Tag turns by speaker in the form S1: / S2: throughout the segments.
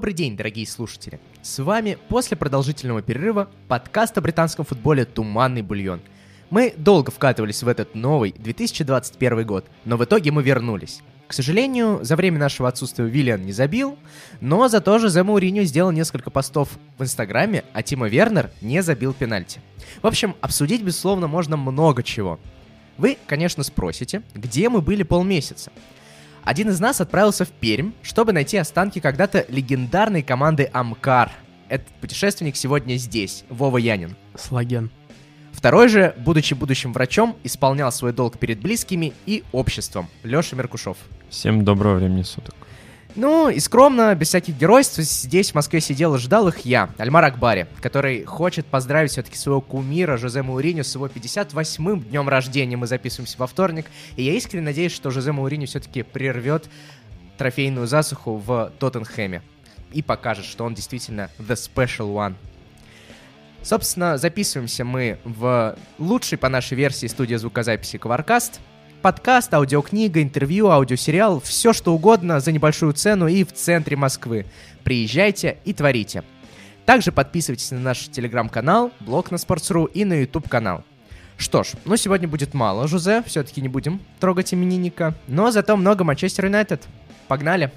S1: Добрый день, дорогие слушатели! С вами после продолжительного перерыва подкаст о британском футболе «Туманный бульон». Мы долго вкатывались в этот новый 2021 год, но в итоге мы вернулись. К сожалению, за время нашего отсутствия Виллиан не забил, но зато же Зе Мауриньо сделал несколько постов в Инстаграме, а Тима Вернер не забил пенальти. В общем, обсудить, безусловно, можно много чего. Вы, конечно, спросите, где мы были полмесяца. Один из нас отправился в Пермь, чтобы найти останки когда-то легендарной команды Амкар. Этот путешественник сегодня здесь, Вова Янин.
S2: Слаген.
S1: Второй же, будучи будущим врачом, исполнял свой долг перед близкими и обществом. Леша Меркушев.
S3: Всем доброго времени суток.
S1: Ну и скромно, без всяких геройств, здесь в Москве сидел и ждал их я, Альмар Акбари, который хочет поздравить все-таки своего кумира Жозе Мауриню с его 58-м днем рождения. Мы записываемся во вторник, и я искренне надеюсь, что Жозе Мауриню все-таки прервет трофейную засуху в Тоттенхэме и покажет, что он действительно the special one. Собственно, записываемся мы в лучшей по нашей версии студии звукозаписи Коваркаст — Подкаст, аудиокнига, интервью, аудиосериал, все что угодно за небольшую цену и в центре Москвы. Приезжайте и творите. Также подписывайтесь на наш телеграм-канал, блог на Sports.ru и на YouTube-канал. Что ж, ну сегодня будет мало, Жузе, все-таки не будем трогать именинника, но зато много Манчестер Юнайтед. Погнали!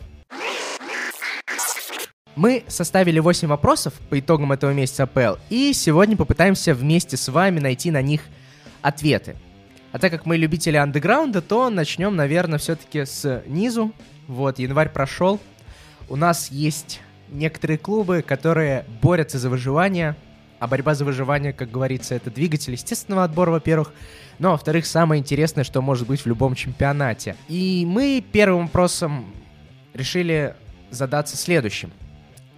S1: Мы составили 8 вопросов по итогам этого месяца АПЛ, и сегодня попытаемся вместе с вами найти на них ответы. А так как мы любители андеграунда, то начнем, наверное, все-таки с низу. Вот, январь прошел. У нас есть некоторые клубы, которые борются за выживание. А борьба за выживание, как говорится, это двигатель естественного отбора, во-первых. Но, во-вторых, самое интересное, что может быть в любом чемпионате. И мы первым вопросом решили задаться следующим.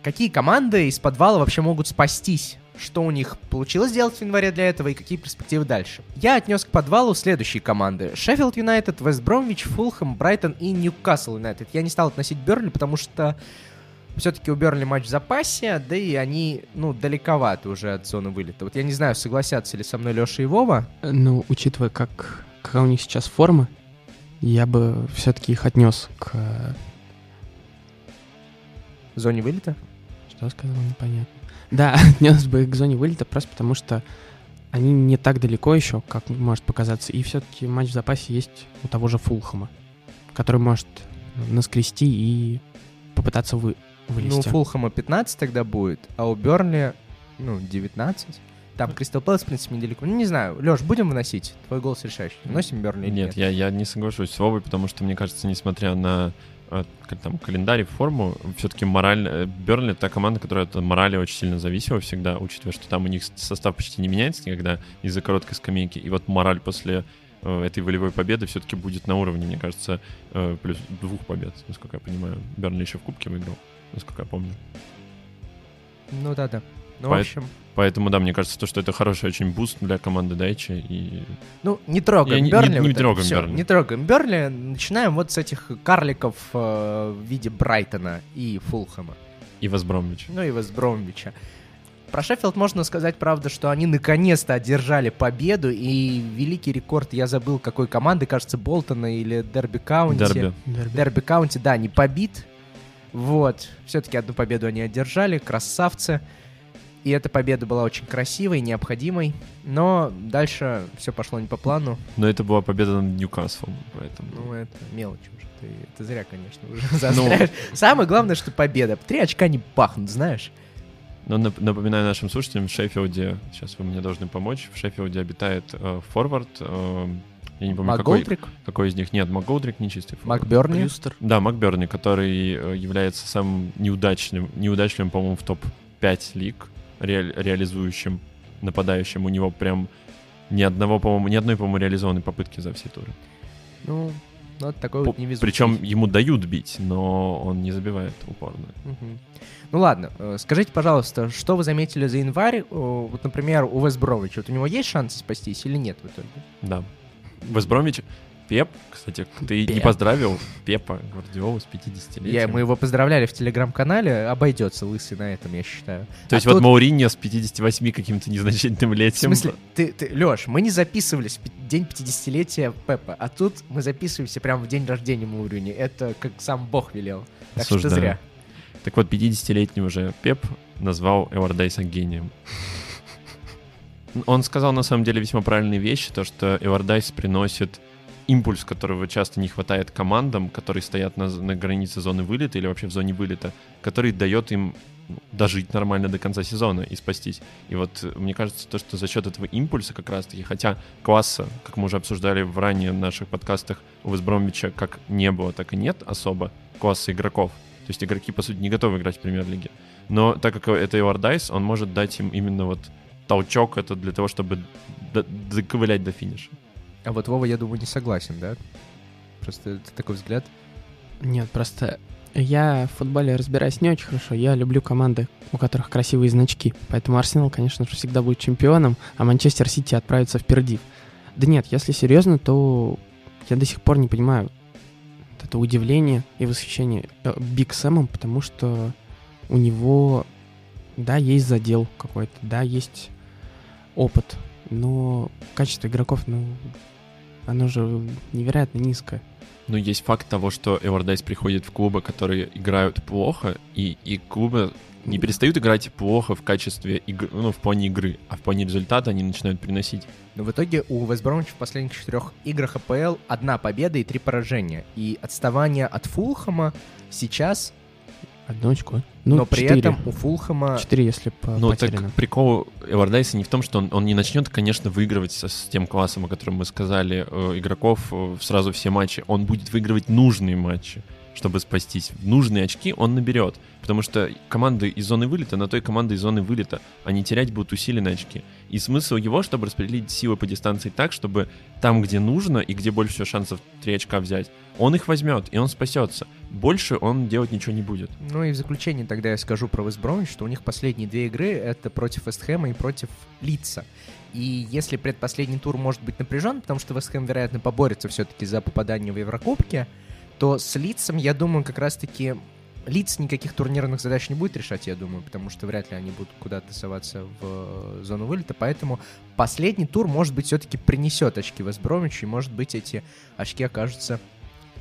S1: Какие команды из подвала вообще могут спастись что у них получилось сделать в январе для этого и какие перспективы дальше. Я отнес к подвалу следующие команды. Шеффилд Юнайтед, Вест Бромвич, Фулхэм, Брайтон и Ньюкасл Юнайтед. Я не стал относить Берли, потому что все-таки у Берли матч в запасе, да и они, ну, далековаты уже от зоны вылета. Вот я не знаю, согласятся ли со мной Леша и Вова.
S2: Ну, учитывая, как, какая у них сейчас форма, я бы все-таки их отнес к...
S1: Зоне вылета?
S2: Что сказал, непонятно. Да, отнес бы к зоне вылета просто потому, что они не так далеко еще, как может показаться. И все-таки матч в запасе есть у того же Фулхама, который может наскрести и попытаться вы, вылезти.
S1: Ну, у Фулхама 15 тогда будет, а у Бернли, ну, 19. Там Кристал Пэлас, в принципе, недалеко. Ну, не знаю. Леш, будем выносить? Твой голос решающий. Носим Бернли
S3: нет? Нет, я, я не соглашусь с Вовой, потому что, мне кажется, несмотря на там, календарь, форму, все-таки мораль... Э, Бернли — это команда, которая от морали очень сильно зависела всегда, учитывая, что там у них состав почти не меняется никогда из-за короткой скамейки. И вот мораль после э, этой волевой победы все-таки будет на уровне, мне кажется, плюс двух побед, насколько я понимаю. Бернли еще в Кубке выиграл, насколько я помню.
S1: Ну да-да. Ну,
S3: По-
S1: в общем...
S3: Поэтому, да, мне кажется, то, что это хороший очень буст для команды Дайчи. И...
S1: Ну, не трогаем Бернли.
S3: Не, не, не трогаем Бернли.
S1: Не трогаем Бернли. Начинаем вот с этих карликов э, в виде Брайтона и Фулхэма.
S3: И Вестбромвича.
S1: Ну и Вестбромвича. Про Шеффилд можно сказать, правда, что они наконец-то одержали победу, и великий рекорд, я забыл, какой команды, кажется, Болтона или Дерби Каунти.
S3: Дерби.
S1: Дерби Каунти, да, не побит. Вот, все-таки одну победу они одержали, красавцы. И эта победа была очень красивой, необходимой. Но дальше все пошло не по плану.
S3: Но это была победа над Ньюкаслом, поэтому...
S1: Ну, это мелочь уже. Ты, это зря, конечно, уже застряешь. Ну... Самое главное, что победа. Три очка не пахнут, знаешь.
S3: Но напоминаю нашим слушателям, в Шеффилде, сейчас вы мне должны помочь, в Шеффилде обитает э, форвард, э, я не помню, какой, какой из них. Нет, МакГолдрик не чистый
S1: форвард. Макберни?
S2: Брюстер.
S3: Да, Макберни, который э, является самым неудачным, неудачливым, по-моему, в топ-5 лиг ре, реализующим нападающим. У него прям ни одного, по-моему, ни одной, по-моему, реализованной попытки за все туры.
S1: Ну, ну такой вот невезучий.
S3: Причем ему дают бить, но он не забивает упорно.
S1: Угу. Ну ладно, э, скажите, пожалуйста, что вы заметили за январь? Вот, например, у Весбровича, вот у него есть шансы спастись или нет в итоге?
S3: Да. Весбрович Пеп, кстати, ты Пеп. не поздравил Пепа Гвардиолу с 50-летием.
S1: Я, мы его поздравляли в телеграм-канале, обойдется лысый на этом, я считаю.
S3: То есть а вот тут... Мауриньо с 58 каким-то незначительным летием.
S1: В смысле, ты, ты, Леш, мы не записывались в день 50-летия Пепа, а тут мы записываемся прямо в день рождения Мауриньо. Это как сам Бог велел. Так Осуждаю. что зря.
S3: Так вот, 50-летний уже Пеп назвал Эвардайса гением. Он сказал на самом деле весьма правильные вещи, то что Эвардайс приносит импульс, которого часто не хватает командам, которые стоят на, на границе зоны вылета или вообще в зоне вылета, который дает им дожить нормально до конца сезона и спастись. И вот э, мне кажется, то, что за счет этого импульса как раз-таки, хотя класса, как мы уже обсуждали в ранее наших подкастах у Весбромвича, как не было, так и нет особо класса игроков. То есть игроки, по сути, не готовы играть в премьер-лиге. Но так как это Эвардайс, он может дать им именно вот толчок это для того, чтобы доковылять до финиша.
S1: А вот Вова, я думаю, не согласен, да? Просто это такой взгляд.
S2: Нет, просто я в футболе разбираюсь не очень хорошо. Я люблю команды, у которых красивые значки. Поэтому Арсенал, конечно же, всегда будет чемпионом, а Манчестер Сити отправится в пердив. Да нет, если серьезно, то я до сих пор не понимаю это удивление и восхищение э, Биг Сэмом, потому что у него, да, есть задел какой-то, да, есть опыт, но качество игроков, ну, оно же невероятно низкое.
S3: Ну, есть факт того, что Эллардайс приходит в клубы, которые играют плохо, и, и клубы не перестают играть плохо в качестве игры, ну, в плане игры, а в плане результата они начинают приносить.
S1: Но в итоге у Вестбромвича в последних четырех играх АПЛ одна победа и три поражения. И отставание от Фулхэма сейчас
S2: Одно очко.
S1: Ну, Но при 4. этом у Фулхэма...
S2: Четыре, если по
S3: Ну, потеряно. так прикол Эвардайса не в том, что он, он не начнет, конечно, выигрывать со, с тем классом, о котором мы сказали, э, игроков э, сразу все матчи. Он будет выигрывать нужные матчи чтобы спастись. Нужные очки он наберет, потому что команды из зоны вылета на той команды из зоны вылета, они терять будут усиленные очки. И смысл его, чтобы распределить силы по дистанции так, чтобы там, где нужно и где больше всего шансов 3 очка взять, он их возьмет, и он спасется. Больше он делать ничего не будет.
S1: Ну и в заключение тогда я скажу про Вестбромвич, что у них последние две игры — это против Вестхэма и против Лица. И если предпоследний тур может быть напряжен, потому что Вестхэм, вероятно, поборется все-таки за попадание в Еврокубки, то с лицом, я думаю, как раз-таки лиц никаких турнирных задач не будет решать, я думаю, потому что вряд ли они будут куда-то соваться в зону вылета, поэтому последний тур, может быть, все-таки принесет очки Вестбромичу, и, может быть, эти очки окажутся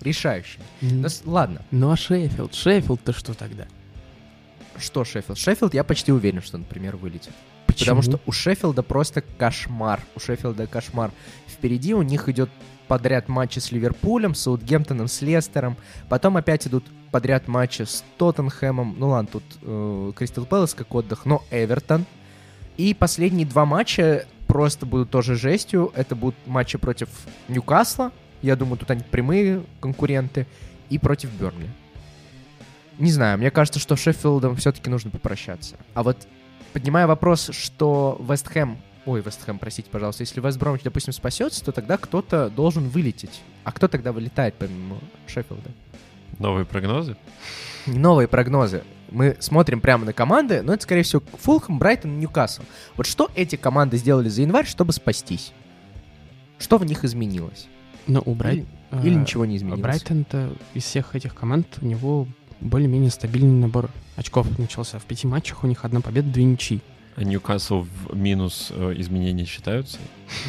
S1: решающими. Но, ладно.
S2: Ну а Шеффилд? Шеффилд-то что тогда?
S1: Что Шеффилд? Шеффилд я почти уверен, что, например, вылетит.
S2: Почему?
S1: Потому что у Шеффилда просто кошмар. У Шеффилда кошмар. Впереди у них идет подряд матчи с Ливерпулем, с Саутгемптоном, с Лестером. Потом опять идут подряд матчи с Тоттенхэмом. Ну ладно, тут э, Кристал Пэлас как отдых, но Эвертон. И последние два матча просто будут тоже жестью. Это будут матчи против Ньюкасла. Я думаю, тут они прямые конкуренты. И против Бернли. Не знаю, мне кажется, что Шеффилдом все-таки нужно попрощаться. А вот поднимая вопрос, что Вест Хэм Ой, Вестхэм, простите, пожалуйста. Если Вест Бромвич, допустим, спасется, то тогда кто-то должен вылететь. А кто тогда вылетает помимо Шеффилда?
S3: Новые прогнозы?
S1: Новые прогнозы. Мы смотрим прямо на команды, но это, скорее всего, Фулхэм, Брайтон, Ньюкасл. Вот что эти команды сделали за январь, чтобы спастись? Что в них изменилось?
S2: Ну, у Брайтона...
S1: Или, или ничего не изменилось?
S2: Брайтон-то из всех этих команд у него более-менее стабильный набор очков начался. В пяти матчах у них одна победа, две ничьи.
S3: А Ньюкасл в минус э, изменения считаются?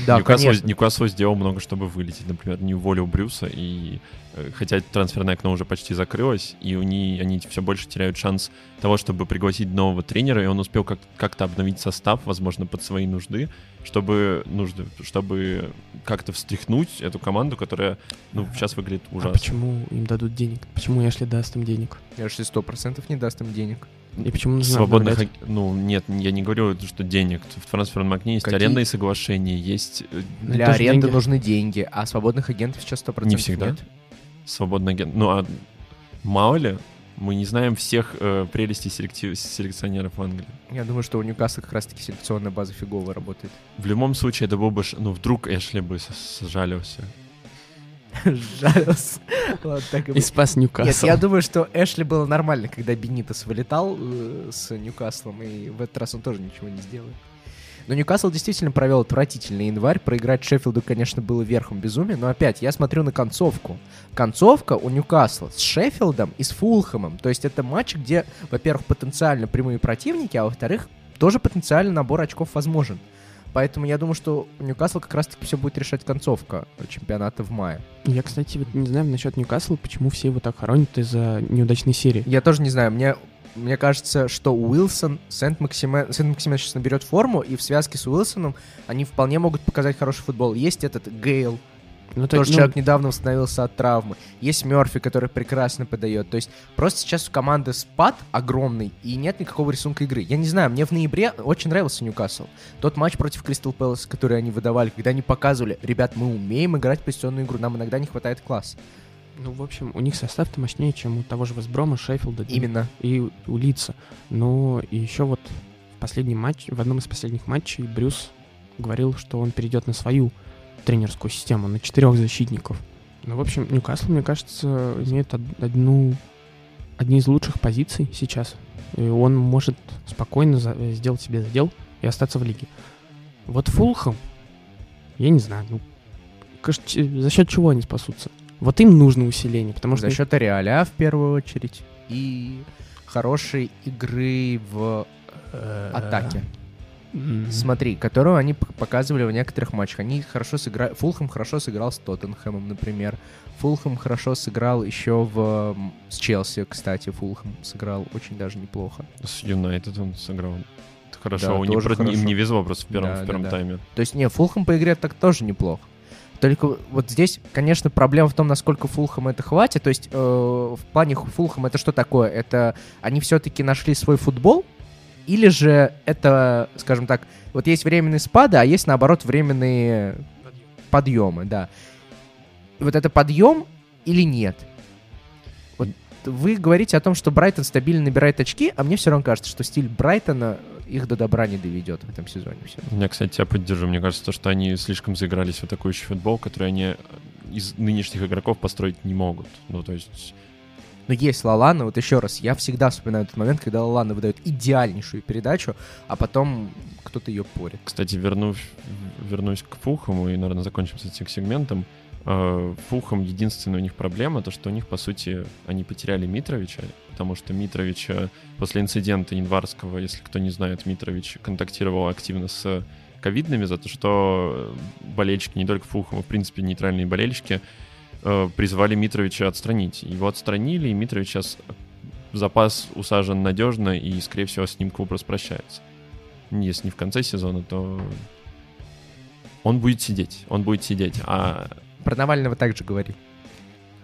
S1: Да,
S3: Ньюкасл,
S1: конечно.
S3: Ньюкасл сделал много, чтобы вылететь. Например, не уволил Брюса, и э, хотя трансферное окно уже почти закрылось, и у них, они все больше теряют шанс того, чтобы пригласить нового тренера, и он успел как- как-то обновить состав, возможно, под свои нужды, чтобы, нужды, чтобы как-то встряхнуть эту команду, которая ну, сейчас выглядит
S2: А
S3: ужасно.
S2: почему им дадут денег? Почему Эшли даст им денег?
S1: Эшли сто процентов не даст им денег.
S2: И почему нужно
S3: Свободных,
S2: обновлять?
S3: ну нет, я не говорю, что денег. В трансферном окне есть
S1: Какие?
S3: арендные соглашения, есть э,
S2: Ну,
S1: Для
S2: тоже
S1: аренды
S2: деньги.
S1: нужны деньги, а свободных агентов сейчас 100%
S3: Не всегда.
S1: нет.
S3: свободный агент. Ну а мало ли, мы не знаем всех э, прелестей селекти- селекционеров в Англии.
S1: Я думаю, что у Ньюкасла как раз-таки селекционная база фигово работает.
S3: В любом случае, это был бы, ш- ну вдруг Эшли бы с-
S1: так и
S2: спас Ньюкасл.
S1: Нет, я думаю, что Эшли было нормально, когда Бенитос вылетал э, с Ньюкаслом, и в этот раз он тоже ничего не сделает. Но Ньюкасл действительно провел отвратительный январь. Проиграть Шеффилду, конечно, было верхом безумия. Но опять, я смотрю на концовку. Концовка у Ньюкасла с Шеффилдом и с Фулхэмом. То есть это матч, где, во-первых, потенциально прямые противники, а во-вторых, тоже потенциально набор очков возможен. Поэтому я думаю, что у Ньюкасла как раз-таки все будет решать концовка чемпионата в мае.
S2: Я, кстати, вот не знаю насчет Ньюкасла, почему все его так хоронят из-за неудачной серии.
S1: Я тоже не знаю, мне мне кажется, что Уилсон, Сент-Максимен, Сент-Максимен сейчас наберет форму, и в связке с Уилсоном они вполне могут показать хороший футбол. Есть этот Гейл,
S2: Ну,
S1: тоже
S2: ну,
S1: человек недавно восстановился от травмы. Есть Мерфи, который прекрасно подает. То есть просто сейчас у команды спад огромный, и нет никакого рисунка игры. Я не знаю, мне в ноябре очень нравился Ньюкасл. Тот матч против Кристал Пэлас, который они выдавали, когда они показывали, ребят, мы умеем играть позиционную игру, нам иногда не хватает класса.
S2: ну, в общем, у них состав-то мощнее, чем у того же Вестброма, Шеффилда
S1: Именно.
S2: и у Лица. Но и еще вот в последний матч, в одном из последних матчей Брюс говорил, что он перейдет на свою тренерскую систему, на четырех защитников. Ну, в общем, Ньюкасл, мне кажется, имеет од- одну, одни из лучших позиций сейчас. И он может спокойно за- сделать себе задел и остаться в лиге. Вот Фулхэм, я не знаю, ну, кажется, за счет чего они спасутся? Вот им нужно усиление, потому что
S1: За счет Реаля в первую очередь и хорошей игры в
S2: э,
S1: атаке.
S2: М,
S1: Смотри, которую они показывали в некоторых матчах. Они хорошо сыграли. Фулхэм хорошо сыграл с Тоттенхэмом, например. Фулхэм хорошо сыграл еще в с Челси, кстати. Фулхэм сыграл очень даже неплохо.
S3: С Юнайтед он сыграл. Хорошо,
S1: Да,
S3: у них
S1: тоже
S3: просто- им
S1: хорошо.
S3: не везло просто в первом,
S1: Да,
S3: в
S1: да,
S3: первом
S1: да.
S3: тайме.
S1: То есть, не, Фулхэм по игре так тоже неплохо. Только вот здесь, конечно, проблема в том, насколько Фулхэм это хватит. То есть, э, в плане Фулхэм это что такое? Это они все-таки нашли свой футбол? Или же это, скажем так, вот есть временные спады, а есть, наоборот, временные подъемы, да. Вот это подъем или нет? Вот вы говорите о том, что Брайтон стабильно набирает очки, а мне все равно кажется, что стиль Брайтона их до добра не доведет в этом сезоне. Все.
S3: Я, кстати, тебя поддержу. Мне кажется, то, что они слишком заигрались в атакующий футбол, который они из нынешних игроков построить не могут. Ну, то есть...
S1: Но есть Лалана, вот еще раз, я всегда вспоминаю тот момент, когда Лалана выдает идеальнейшую передачу, а потом кто-то ее порит.
S3: Кстати, вернув, вернусь к Фулхаму и, наверное, закончим с этим сегментом. Э, Фулхам единственная у них проблема, то, что у них, по сути, они потеряли Митровича, потому что Митрович после инцидента январского, если кто не знает, Митрович контактировал активно с ковидными за то, что болельщики, не только Фулхама, в принципе, нейтральные болельщики, э, призвали Митровича отстранить. Его отстранили, и Митрович сейчас запас усажен надежно, и, скорее всего, с ним клуб распрощается. Если не в конце сезона, то он будет сидеть. Он будет сидеть. А
S1: Про Навального также говори.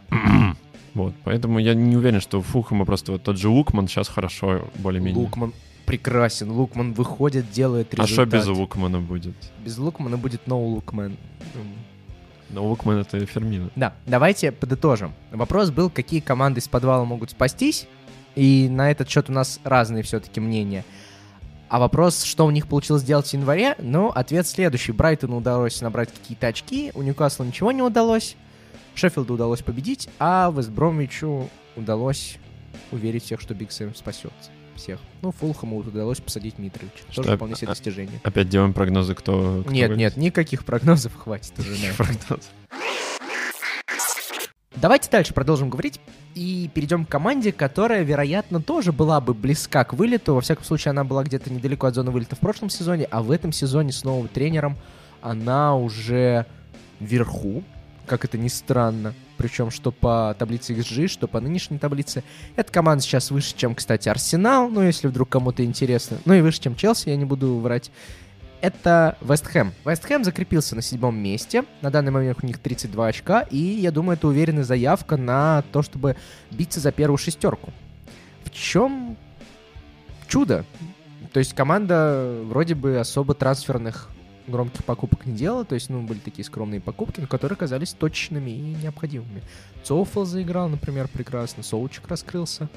S3: вот, поэтому я не уверен, что у Фулхэма просто вот тот же Лукман сейчас хорошо, более-менее.
S1: Лукман прекрасен. Лукман выходит, делает
S3: А что
S1: результат.
S3: без Лукмана будет?
S1: Без Лукмана будет no Лукман.
S3: Но Лукман это Фермина.
S1: Да, давайте подытожим. Вопрос был, какие команды из подвала могут спастись, и на этот счет у нас разные все-таки мнения. А вопрос, что у них получилось сделать в январе, ну, ответ следующий. Брайтону удалось набрать какие-то очки, у Ньюкасла ничего не удалось, Шеффилду удалось победить, а Вестбромвичу удалось уверить всех, что Биг Сэм спасется. Всех. Ну, Фулхаму удалось посадить Митрича.
S3: Что,
S1: Тоже вполне себе
S3: а-
S1: достижение.
S3: Опять делаем прогнозы, кто... кто
S1: Нет,
S3: выиграет.
S1: нет, никаких прогнозов хватит уже.
S3: прогнозов.
S1: Давайте дальше продолжим говорить и перейдем к команде, которая, вероятно, тоже была бы близка к вылету. Во всяком случае, она была где-то недалеко от зоны вылета в прошлом сезоне, а в этом сезоне с новым тренером она уже вверху, как это ни странно. Причем что по таблице XG, что по нынешней таблице. Эта команда сейчас выше, чем, кстати, Арсенал, ну, если вдруг кому-то интересно. Ну и выше, чем Челси, я не буду врать. Это Вест Хэм. Вест Хэм закрепился на седьмом месте. На данный момент у них 32 очка. И я думаю, это уверенная заявка на то, чтобы биться за первую шестерку. В чем чудо? То есть команда вроде бы особо трансферных громких покупок не делала. То есть, ну, были такие скромные покупки, но которые казались точными и необходимыми. Цоуфл заиграл, например, прекрасно. Соучик раскрылся.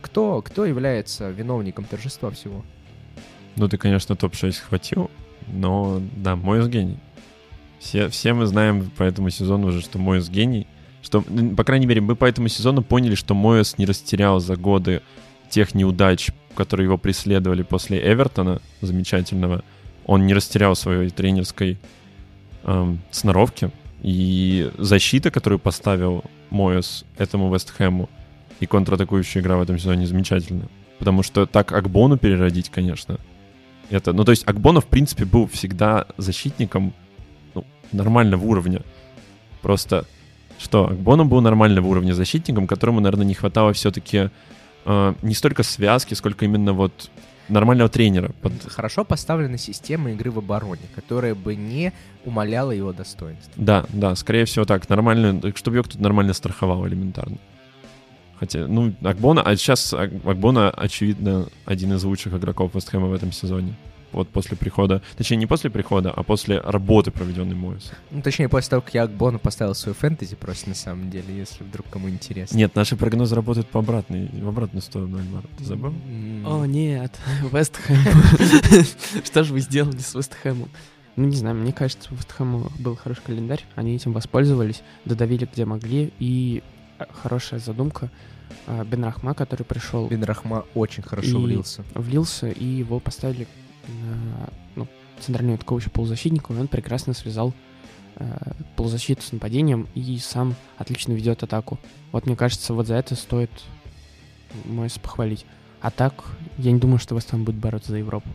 S1: Кто, кто является виновником торжества всего?
S3: Ну, ты, конечно, топ-6 хватил, но, да, Моис гений. Все, все мы знаем по этому сезону уже, что Моис гений. Что, по крайней мере, мы по этому сезону поняли, что Моис не растерял за годы тех неудач, которые его преследовали после Эвертона, замечательного. Он не растерял своей тренерской эм, сноровки. И защита, которую поставил Моис этому Вестхэму, и контратакующая игра в этом сезоне замечательна. Потому что так Акбону переродить, конечно, это. Ну, то есть Акбона, в принципе, был всегда защитником ну, нормального уровня. Просто что Акбона был нормального уровня защитником, которому, наверное, не хватало все-таки э, не столько связки, сколько именно вот нормального тренера. Под...
S1: Хорошо поставлена система игры в обороне, которая бы не умаляла его достоинств.
S3: Да, да, скорее всего так. Нормально, чтобы ее кто-то нормально страховал элементарно. Хотя, ну, Акбона, а сейчас Акбона, очевидно, один из лучших игроков Вестхэма в этом сезоне. Вот после прихода, точнее, не после прихода, а после работы, проведенной Моэсом.
S1: Ну, точнее, после того, как я Акбона поставил свою фэнтези, просто на самом деле, если вдруг кому интересно.
S3: Нет, наши прогнозы работают по обратной, в обратную сторону, Альмар. Ты забыл?
S2: О, нет, Вестхэм. Что же вы сделали с Вестхэмом? Ну, не знаю, мне кажется, у Вестхэма был хороший календарь, они этим воспользовались, додавили где могли, и э, хорошая задумка а, Бен Рахма, который пришел.
S1: Бен Рахма очень хорошо влился.
S2: Влился, и его поставили ну, центрального атакующего полузащитника, и он прекрасно связал э, полузащиту с нападением и сам отлично ведет атаку. Вот мне кажется, вот за это стоит Мойс похвалить. А так, я не думаю, что Вестхэм будет бороться за Европу.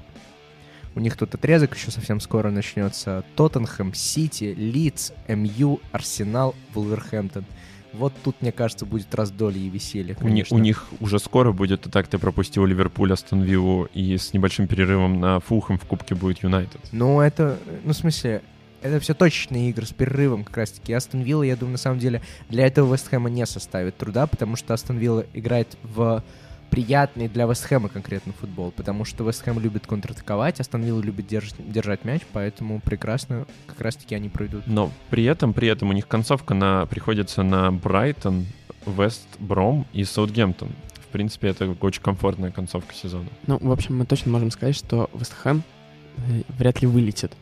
S1: У них тут отрезок еще совсем скоро начнется. Тоттенхэм, Сити, Лидс, МЮ, Арсенал, Вулверхэмптон. Вот тут, мне кажется, будет раздолье и веселье.
S3: У, не, у них уже скоро будет, так ты пропустил Ливерпуль, Астон Виллу, и с небольшим перерывом на Фулхэм в Кубке будет Юнайтед.
S1: Ну, это, ну, в смысле, это все точечные игры с перерывом как раз-таки. Астон Вилла, я думаю, на самом деле для этого Вестхэма не составит труда, потому что Астон Вилла играет в приятный для Вестхэма конкретно футбол, потому что Вестхэм любит контратаковать, Астон Вилла любит держать, держать мяч, поэтому прекрасно как раз-таки они пройдут.
S3: Но при этом, при этом у них концовка на, приходится на Брайтон, Вест Бром и Саутгемптон. В принципе, это очень комфортная концовка сезона.
S2: Ну, в общем, мы точно можем сказать, что Вестхэм э, вряд ли вылетит.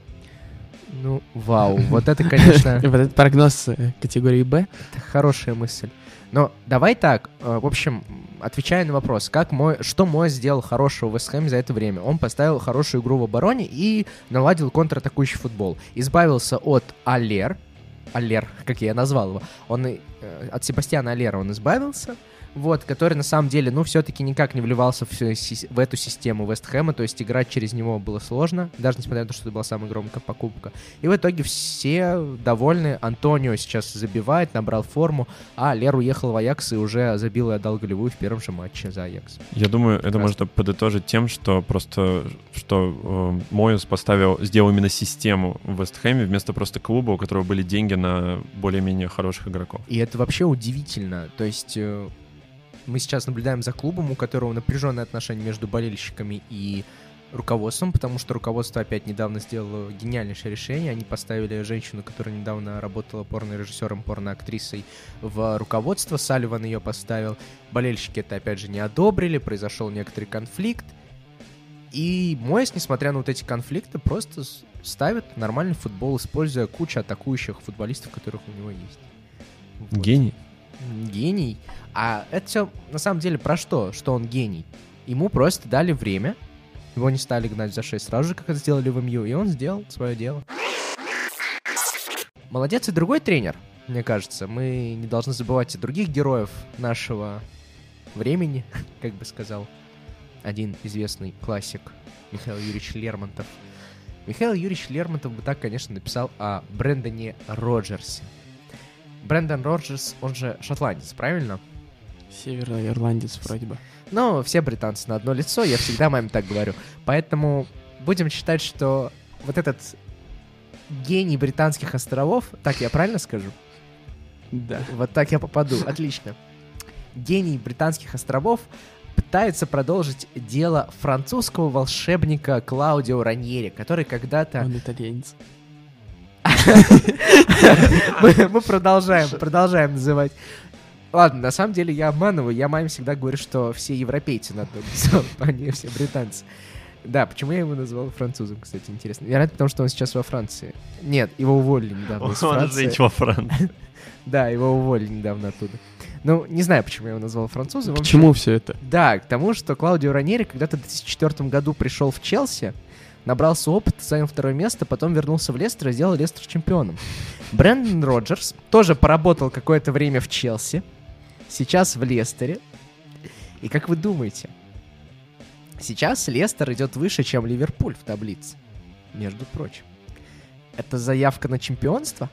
S1: Ну, вау, вот это, конечно...
S2: Вот этот прогноз э, категории «Б».
S1: Это хорошая мысль. Но давай так, э, в общем, отвечая на вопрос, как мой, что мой сделал хорошего в Вестхэме за это время? Он поставил хорошую игру в обороне и наладил контратакующий футбол. Избавился от Алер, Алер, как я назвал его, он э, от Себастьяна Алера он избавился, вот, который на самом деле, ну, все-таки никак не вливался в, в эту систему Вестхэма, то есть играть через него было сложно, даже несмотря на то, что это была самая громкая покупка. И в итоге все довольны, Антонио сейчас забивает, набрал форму, а Лер уехал в Аякс и уже забил и отдал голевую в первом же матче за Аякс.
S3: Я думаю, это можно подытожить тем, что просто, что э, Моюс поставил, сделал именно систему в Вестхэме вместо просто клуба, у которого были деньги на более-менее хороших игроков.
S1: И это вообще удивительно, то есть... Э, мы сейчас наблюдаем за клубом, у которого напряженные отношения между болельщиками и руководством, потому что руководство опять недавно сделало гениальнейшее решение. Они поставили женщину, которая недавно работала порно-режиссером, порно-актрисой в руководство. Салливан ее поставил. Болельщики это опять же не одобрили, произошел некоторый конфликт. И Моэс, несмотря на вот эти конфликты, просто ставит нормальный футбол, используя кучу атакующих футболистов, которых у него есть.
S3: Вот. Гений
S1: гений. А это все на самом деле про что? Что он гений? Ему просто дали время, его не стали гнать за 6 сразу же, как это сделали в МЮ, и он сделал свое дело. Молодец и другой тренер, мне кажется. Мы не должны забывать и других героев нашего времени, как бы сказал один известный классик Михаил Юрьевич Лермонтов. Михаил Юрьевич Лермонтов бы так, конечно, написал о Брэндоне Роджерсе. Брэндон Роджерс, он же шотландец, правильно?
S2: Северный ирландец вроде бы.
S1: Ну, все британцы на одно лицо, я всегда маме так говорю. Поэтому будем считать, что вот этот гений британских островов, так я правильно скажу?
S2: Да.
S1: Вот так я попаду, отлично. Гений британских островов пытается продолжить дело французского волшебника Клаудио Раньери, который когда-то...
S2: Он итальянец.
S1: Мы продолжаем, продолжаем называть. Ладно, на самом деле я обманываю. Я маме всегда говорю, что все европейцы на то лицо, а не все британцы. Да, почему я его назвал французом, кстати, интересно. Вероятно, потому что он сейчас во Франции. Нет, его уволили недавно из Франции.
S3: Он во Франции.
S1: Да, его уволили недавно оттуда. Ну, не знаю, почему я его назвал французом.
S2: К чему все это?
S1: Да, к тому, что Клаудио Раньери когда-то в 2004 году пришел в Челси, набрался опыт, занял второе место, потом вернулся в Лестер и сделал Лестер чемпионом. Брэндон Роджерс тоже поработал какое-то время в Челси, сейчас в Лестере. И как вы думаете, Сейчас Лестер идет выше, чем Ливерпуль в таблице. Между прочим. Это заявка на чемпионство?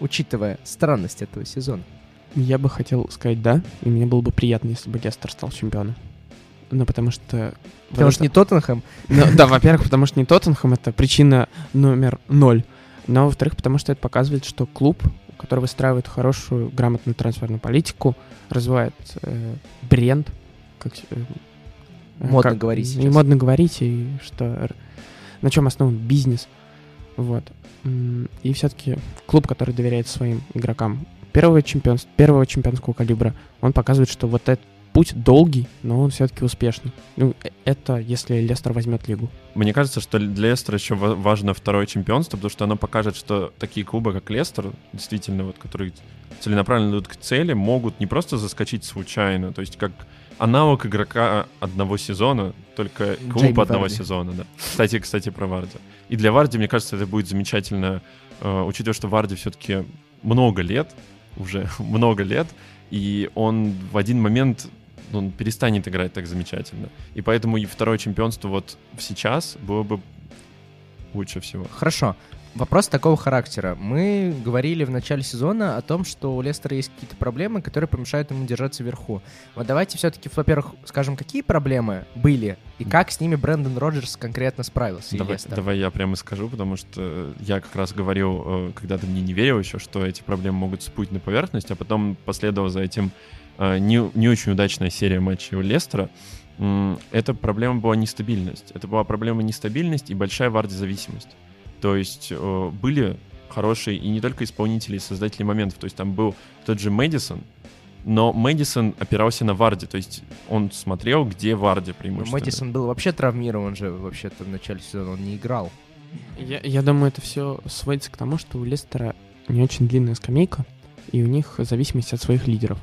S1: Учитывая странность этого сезона.
S2: Я бы хотел сказать да, и мне было бы приятно, если бы Лестер стал чемпионом. Ну, потому что...
S1: Потому что не Тоттенхэм.
S2: Ну, да, во-первых, потому что не Тоттенхэм, это причина номер ноль. Но, во-вторых, потому что это показывает, что клуб, который выстраивает хорошую, грамотную трансферную политику, развивает э, бренд, как, э,
S1: Модно
S2: как-
S1: говорить
S2: И
S1: сейчас.
S2: модно говорить, и что... На чем основан бизнес. Вот. И все-таки клуб, который доверяет своим игрокам первого, чемпионс... первого чемпионского калибра, он показывает, что вот этот путь долгий, но он все-таки успешный. Ну, э- это если Лестер возьмет лигу.
S3: Мне кажется, что для Лестера еще ва- важно второе чемпионство, потому что оно покажет, что такие клубы, как Лестер, действительно, вот, которые целенаправленно идут к цели, могут не просто заскочить случайно, то есть как аналог игрока одного сезона, только клуб
S1: Джейми
S3: одного
S1: Варди.
S3: сезона, да. Кстати, кстати, про Варди. И для Варди, мне кажется, это будет замечательно, э, учитывая, что Варди все-таки много лет, уже много лет, и он в один момент ну, он перестанет играть так замечательно. И поэтому и второе чемпионство вот сейчас было бы лучше всего.
S1: Хорошо. Вопрос такого характера. Мы говорили в начале сезона о том, что у Лестера есть какие-то проблемы, которые помешают ему держаться вверху. Вот давайте все-таки, во-первых, скажем, какие проблемы были и как с ними Брэндон Роджерс конкретно справился.
S3: Давай,
S1: Лестер.
S3: давай я прямо скажу, потому что я как раз говорил, э, когда ты мне не верил еще, что эти проблемы могут всплыть на поверхность, а потом последовала за этим не, не очень удачная серия матчей у Лестера. Эта проблема была нестабильность. Это была проблема нестабильность и большая варди-зависимость. То есть э, были хорошие и не только исполнители, и создатели моментов. То есть там был тот же Мэдисон, но Мэдисон опирался на Варди, то есть он смотрел, где Варди
S1: Ну,
S3: преимущественно.
S1: Мэдисон был вообще травмирован же вообще-то в начале сезона, он не играл.
S2: Я, я думаю, это все сводится к тому, что у Лестера не очень длинная скамейка, и у них зависимость от своих лидеров.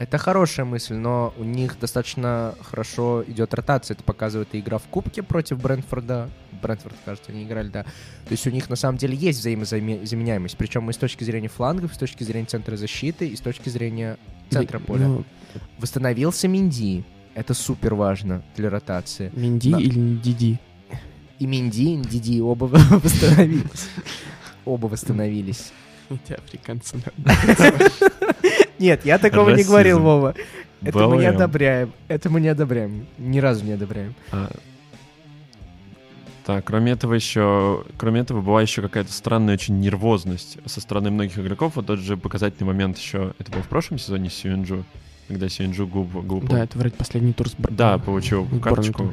S1: Это хорошая мысль, но у них достаточно хорошо идет ротация. Это показывает и игра в Кубке против Брентфорда. Брентфорд, кажется, они играли, да. То есть у них на самом деле есть взаимозаменяемость. Причем и с точки зрения флангов, и с точки зрения центра защиты, и с точки зрения центра
S2: И-
S1: поля.
S2: ну,
S1: Восстановился Минди. Это супер важно для ротации.
S2: Минди
S1: Да.
S2: или Диди.
S1: И Минди, и Диди оба восстановились. Оба восстановились.
S2: Эти африканцы.
S1: Нет, я такого не
S3: Расизм.
S1: говорил, Вова. Это мы не одобряем. Это мы не одобряем. Ни разу не одобряем.
S3: А, Так, кроме этого еще, кроме этого была еще какая-то странная очень нервозность со стороны многих игроков. Вот тот же показательный момент еще, это был в прошлом сезоне Сюинджу, когда Сюинджу глупо, глупо,
S2: Да, это вроде последний тур с Бр-
S3: Да, получил
S2: с
S3: карточку.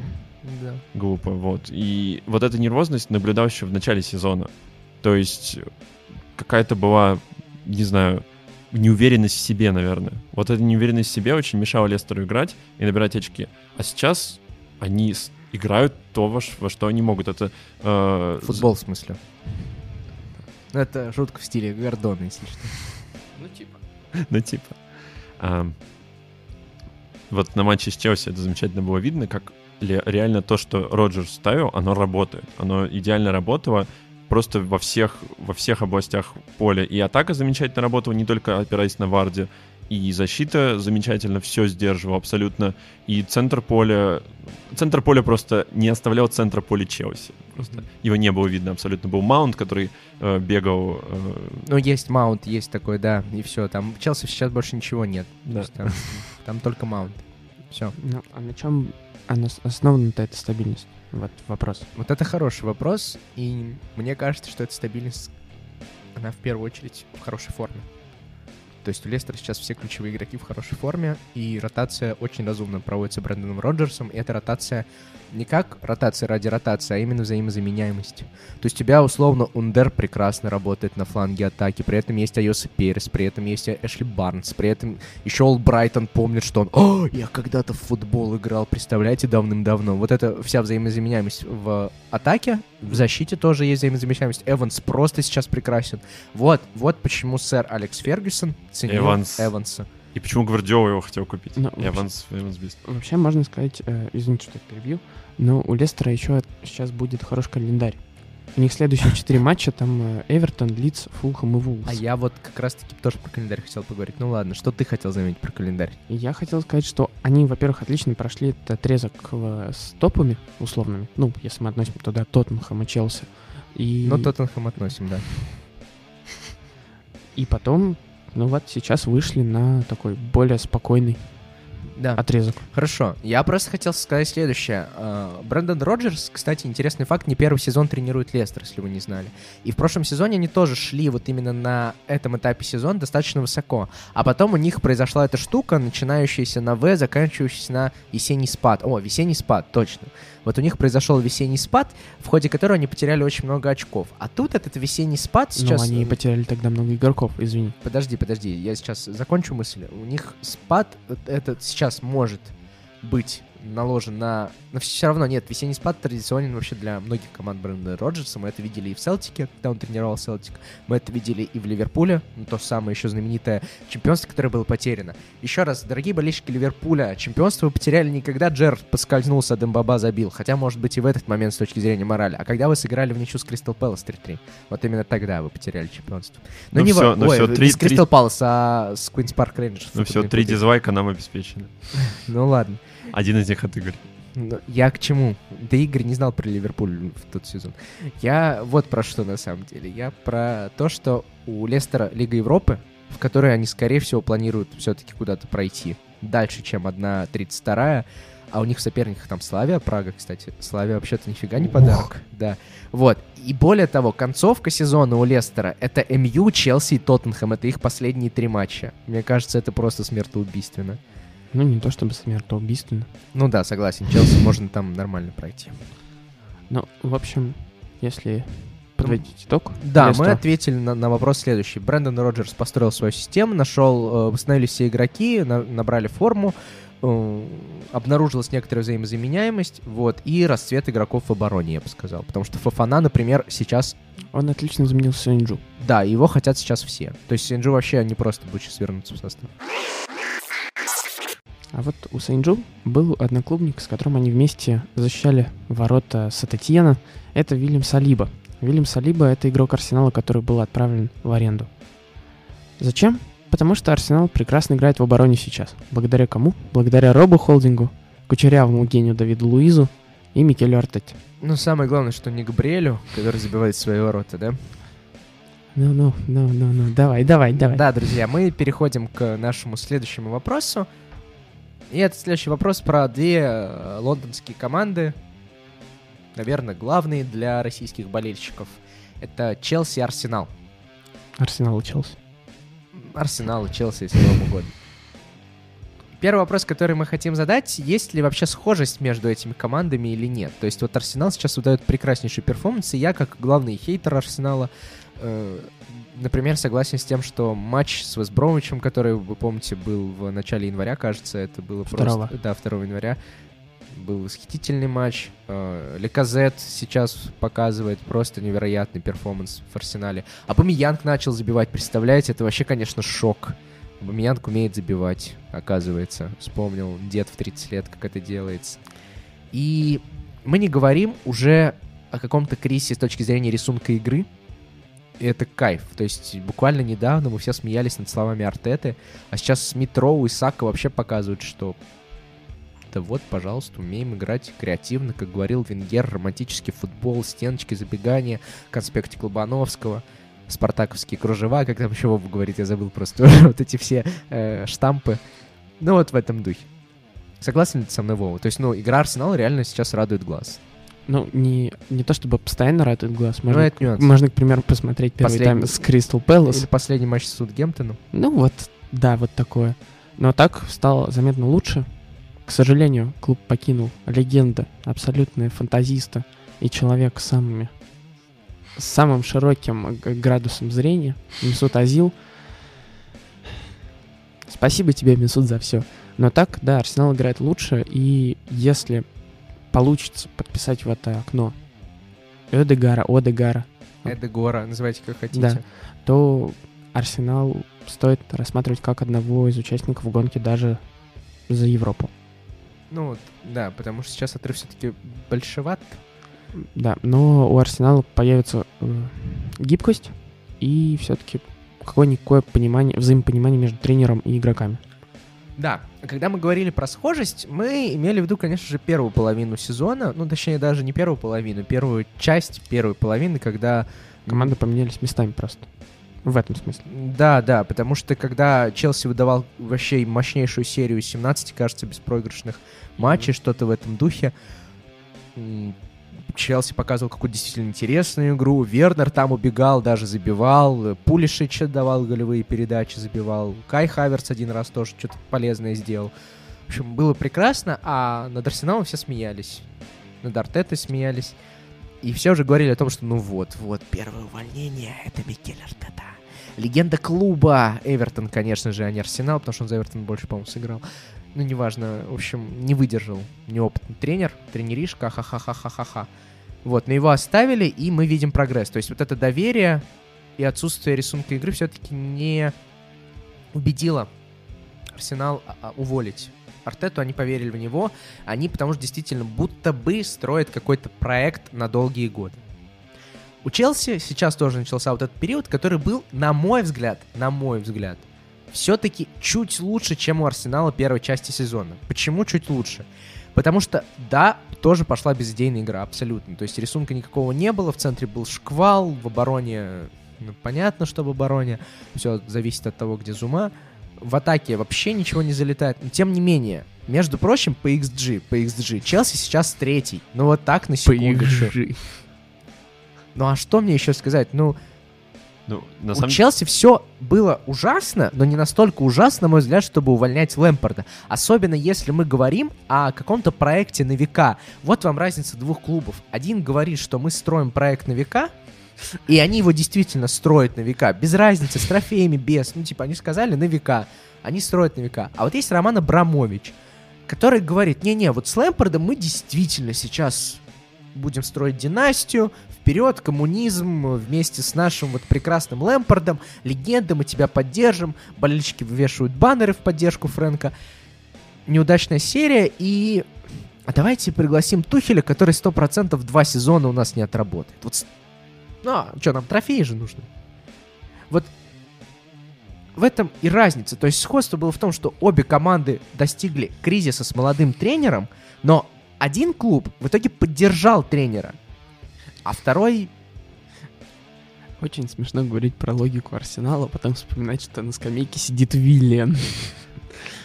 S1: Да.
S3: глупо, вот. И вот эта нервозность наблюдал еще в начале сезона. То есть какая-то была, не знаю, неуверенность в себе, наверное. Вот эта неуверенность в себе очень мешала Лестеру играть и набирать очки. А сейчас они играют то, во, что они могут. Это э,
S1: Футбол, в смысле. Ну, это шутка в стиле Гордона, если что.
S2: Ну, типа.
S3: Ну, типа. А, вот на матче с Челси это замечательно было видно, как реально то, что Роджерс ставил, оно работает. Оно идеально работало просто во всех, во всех областях поля. И атака замечательно работала, не только опираясь на Варди, и защита замечательно все сдерживала абсолютно. И центр поля... Центр поля просто не оставлял центра поля Челси. Просто его не было видно абсолютно. Был Маунт, который э, бегал... э,
S1: Ну, есть маунт, есть такой, да, и все. Там в Челси сейчас больше ничего нет.
S3: Да.
S1: Там, там только маунт. Все.
S2: Ну, а на чем основана-то эта стабильность? Вот вопрос.
S1: Вот это хороший вопрос, и мне кажется, что эта стабильность, она в первую очередь в хорошей форме. То есть у Лестера сейчас все ключевые игроки в хорошей форме, и ротация очень разумно проводится Брэндоном Роджерсом, и эта ротация не как ротация ради ротации, а именно взаимозаменяемость. То есть у тебя, условно, Ундер прекрасно работает на фланге атаки, при этом есть Айоса Перес, при этом есть Эшли Барнс, при этом еще Ол Брайтон помнит, что он «О, я когда-то в футбол играл, представляете, давным-давно». Вот это вся взаимозаменяемость в атаке, в защите тоже есть взаимозаменяемость. Эванс просто сейчас прекрасен. Вот, вот почему сэр Алекс Фергюсон ценил
S3: Эванс.
S1: Эванса.
S3: И почему Гвардиола его хотел купить?
S2: Ну,
S3: Эванс, Эванс Бист.
S2: Вообще можно сказать, э, извините, что я перебью, но у Лестера еще сейчас будет хороший календарь. У них следующие четыре матча, там э, Эвертон, Лидс, Фулхэм и Вулс.
S1: А я вот как раз-таки тоже про календарь хотел поговорить. Ну ладно, что ты хотел заметить про календарь?
S2: И я хотел сказать, что они, во-первых, отлично прошли этот отрезок э, с топами условными. Ну, если мы относим туда Тоттенхэм и Челси. И,
S1: Ну, Тоттенхэм относим, да.
S2: и потом, ну вот сейчас вышли на такой более спокойный
S1: Да.
S2: отрезок.
S1: Хорошо. Я просто хотел сказать следующее. А, Брэндон Роджерс, кстати, интересный факт, не первый сезон тренирует Лестер, если вы не знали. И в прошлом сезоне они тоже шли вот именно на этом этапе сезона достаточно высоко. А потом у них произошла эта штука, начинающаяся на В, заканчивающаяся на весенний спад. О, весенний спад, точно. Вот у них произошел весенний спад, в ходе которого они потеряли очень много очков. А тут этот весенний спад сейчас...
S2: Но они потеряли тогда много игроков, извини.
S1: Подожди, подожди, я сейчас закончу мысль. У них спад вот этот сейчас может быть наложен на... Но все равно нет, весенний спад традиционен вообще для многих команд бренда Роджерса. Мы это видели и в Селтике, когда он тренировал Селтик. Мы это видели и в Ливерпуле, ну, то самое еще знаменитое чемпионство, которое было потеряно. Еще раз, дорогие болельщики Ливерпуля, чемпионство вы потеряли не когда Джерард поскользнулся, а Дембаба забил, хотя, может быть, и в этот момент с точки зрения морали, а когда вы сыграли в ничью с Кристал Пэлас 3-3. Вот именно тогда вы потеряли чемпионство.
S3: Ну
S1: не
S3: всё,
S1: во-
S3: ну
S1: ой,
S3: всё,
S1: не
S3: три-
S1: с Кристал Пэлас, а с Квинс Парк Рейнджерс.
S3: Ну все, три дизлайка нам обеспечены.
S1: Ну ладно.
S3: Один из них от Игоря.
S1: Ну, Я к чему? Да Игорь не знал про Ливерпуль в тот сезон. Я вот про что на самом деле. Я про то, что у Лестера Лига Европы, в которой они, скорее всего, планируют все-таки куда-то пройти дальше, чем 1/32, а у них в соперниках там Славия Прага, кстати. Славия вообще-то нифига не подарок. Да. Вот. И более того, концовка сезона у Лестера — это МЮ, Челси и Тоттенхэм. Это их последние три матча. Мне кажется, это просто смертоубийственно.
S2: Ну, не то чтобы смертоубийственно.
S1: Ну да, согласен. Челси можно там нормально пройти.
S2: Ну, в общем, если подводить итог.
S1: Да, мы ответили на, на вопрос следующий. Брэндон Роджерс построил свою систему, нашел, э, восстановились все игроки, на- набрали форму, э, обнаружилась некоторая взаимозаменяемость, вот, и расцвет игроков в обороне, я бы сказал. Потому что Фафана, например, сейчас,
S2: Он отлично заменил Сэнджу.
S1: да, его хотят сейчас все. То есть Синджу вообще не просто будет сейчас вернуться в состав.
S2: А вот у Сэнджу был одноклубник, с которым они вместе защищали ворота Сататьена. Это Вильям Салиба. Вильям Салиба — это игрок Арсенала, который был отправлен в аренду. Зачем? Потому что Арсенал прекрасно играет в обороне сейчас. Благодаря кому? Благодаря Робу Холдингу, кучерявому гению Давиду Луизу и Микелю Артете.
S1: Ну, самое главное, что не Габриэлю, который забивает свои ворота, да?
S2: Ну, ну, ну, ну, ну, давай, давай, давай.
S1: Да, друзья, мы переходим к нашему следующему вопросу. И это следующий вопрос про две э, лондонские команды. Наверное, главные для российских болельщиков. Это Челси и Арсенал.
S2: Арсенал и Челси.
S1: Арсенал и Челси, если вам угодно. Первый вопрос, который мы хотим задать, есть ли вообще схожесть между этими командами или нет? То есть вот Арсенал сейчас выдает прекраснейший перформанс, и я, как главный хейтер Арсенала, э, например, согласен с тем, что матч с Вестбромвичем, который, вы помните, был в начале января, кажется, это было
S2: Второго.
S1: просто... Да, 2 января. Был восхитительный матч. Э, Ляказетт сейчас показывает просто невероятный перформанс в Арсенале. Обамеянг начал забивать, представляете? Это вообще, конечно, шок. Бамиянг умеет забивать, оказывается. Вспомнил дед в 30 лет, как это делается. И мы не говорим уже о каком-то кризисе с точки зрения рисунка игры. И это кайф. То есть буквально недавно мы все смеялись над словами Артеты, а сейчас Смит Роу и Сака вообще показывают, что да вот, пожалуйста, умеем играть креативно, как говорил Венгер, романтический футбол, стеночки, забегания, конспекте Клобановского, спартаковские кружева, как там еще Вова говорит, я забыл просто вот эти все э, штампы. Ну вот в этом духе. Согласен ли ты со мной, Вова? То есть, ну, игра Арсенала реально сейчас радует глаз.
S2: Ну, не, не то чтобы постоянно радует глаз. Можно,
S1: Ну, это нюанс.
S2: можно, к примеру, посмотреть первый
S1: Последний.
S2: тайм с Кристал Пэлас.
S1: Или последний матч с Саутгемптоном.
S2: Ну вот, да, вот такое. Но так стало заметно лучше. К сожалению, клуб покинул легенда, абсолютная фантазиста и человек с самыми с самым широким градусом зрения, Месут Азил. Спасибо тебе, Месут, за все. Но так, да, Арсенал играет лучше, и если получится подписать в это окно Эдегара, Одегара,
S1: Эдегора, называйте как хотите.
S2: Да. то Арсенал стоит рассматривать как одного из участников гонки даже за Европу.
S1: Ну, да, потому что сейчас отрыв все-таки большеват.
S2: Да, но у Арсенала появится э, гибкость и все-таки какое-никакое понимание, взаимопонимание между тренером и игроками.
S1: Да, когда мы говорили про схожесть, мы имели в виду, конечно же, первую половину сезона, ну, точнее, даже не первую половину, первую часть первой половины, когда...
S2: Команды поменялись местами просто. В этом смысле.
S1: Да, да, потому что когда Челси выдавал вообще мощнейшую серию 17, кажется, беспроигрышных матчей, что-то в этом духе, Челси показывал какую-то действительно интересную игру. Вернер там убегал, даже забивал. Пулишич давал голевые передачи, забивал. Кай Хаверс один раз тоже что-то полезное сделал. В общем, было прекрасно, а над Арсеналом все смеялись. Над Артетой смеялись. И все уже говорили о том, что ну вот, вот, первое увольнение — это Микель Артета. Легенда клуба. Эвертон, конечно же, а не Арсенал, потому что он за Эвертон больше, по-моему, сыграл. Ну, неважно, в общем, не выдержал неопытный тренер, тренеришка, ха-ха-ха-ха-ха-ха. Вот, но его оставили, и мы видим прогресс. То есть вот это доверие и отсутствие рисунка игры все-таки не убедило Арсенал а, а, уволить Артету, они поверили в него, они потому что действительно будто бы строят какой-то проект на долгие годы. У Челси сейчас тоже начался вот этот период, который был, на мой взгляд, на мой взгляд, все-таки чуть лучше, чем у Арсенала первой части сезона. Почему чуть лучше? Потому что, да, тоже пошла безидейная игра, абсолютно. То есть рисунка никакого не было, в центре был шквал, в обороне, ну, понятно, что в обороне, все зависит от того, где зума. В атаке вообще ничего не залетает. Но тем не менее, между прочим, по XG, по XG, Челси сейчас третий. Ну вот так на секундочку. Ну а что мне еще сказать? Ну,
S3: Ну, на
S1: у
S3: самом деле...
S1: Челси все было ужасно, но не настолько ужасно, на мой взгляд, чтобы увольнять Лэмпорда. Особенно если мы говорим о каком-то проекте на века. Вот вам разница двух клубов. Один говорит, что мы строим проект на века, и они его действительно строят на века. Без разницы, с трофеями, без. Ну, типа, они сказали на века. Они строят на века. А вот есть Роман Абрамович, который говорит, не-не, вот с Лэмпордом мы действительно сейчас будем строить династию, вперед, коммунизм вместе с нашим вот прекрасным Лэмпордом, легенда, мы тебя поддержим, болельщики вывешивают баннеры в поддержку Фрэнка. Неудачная серия, и а давайте пригласим Тухеля, который 100% два сезона у нас не отработает. Вот, ну, а что, нам трофеи же нужны. Вот в этом и разница. То есть сходство было в том, что обе команды достигли кризиса с молодым тренером, но один клуб в итоге поддержал тренера, а второй...
S2: Очень смешно говорить про логику Арсенала, а потом вспоминать, что на скамейке сидит Виллиан.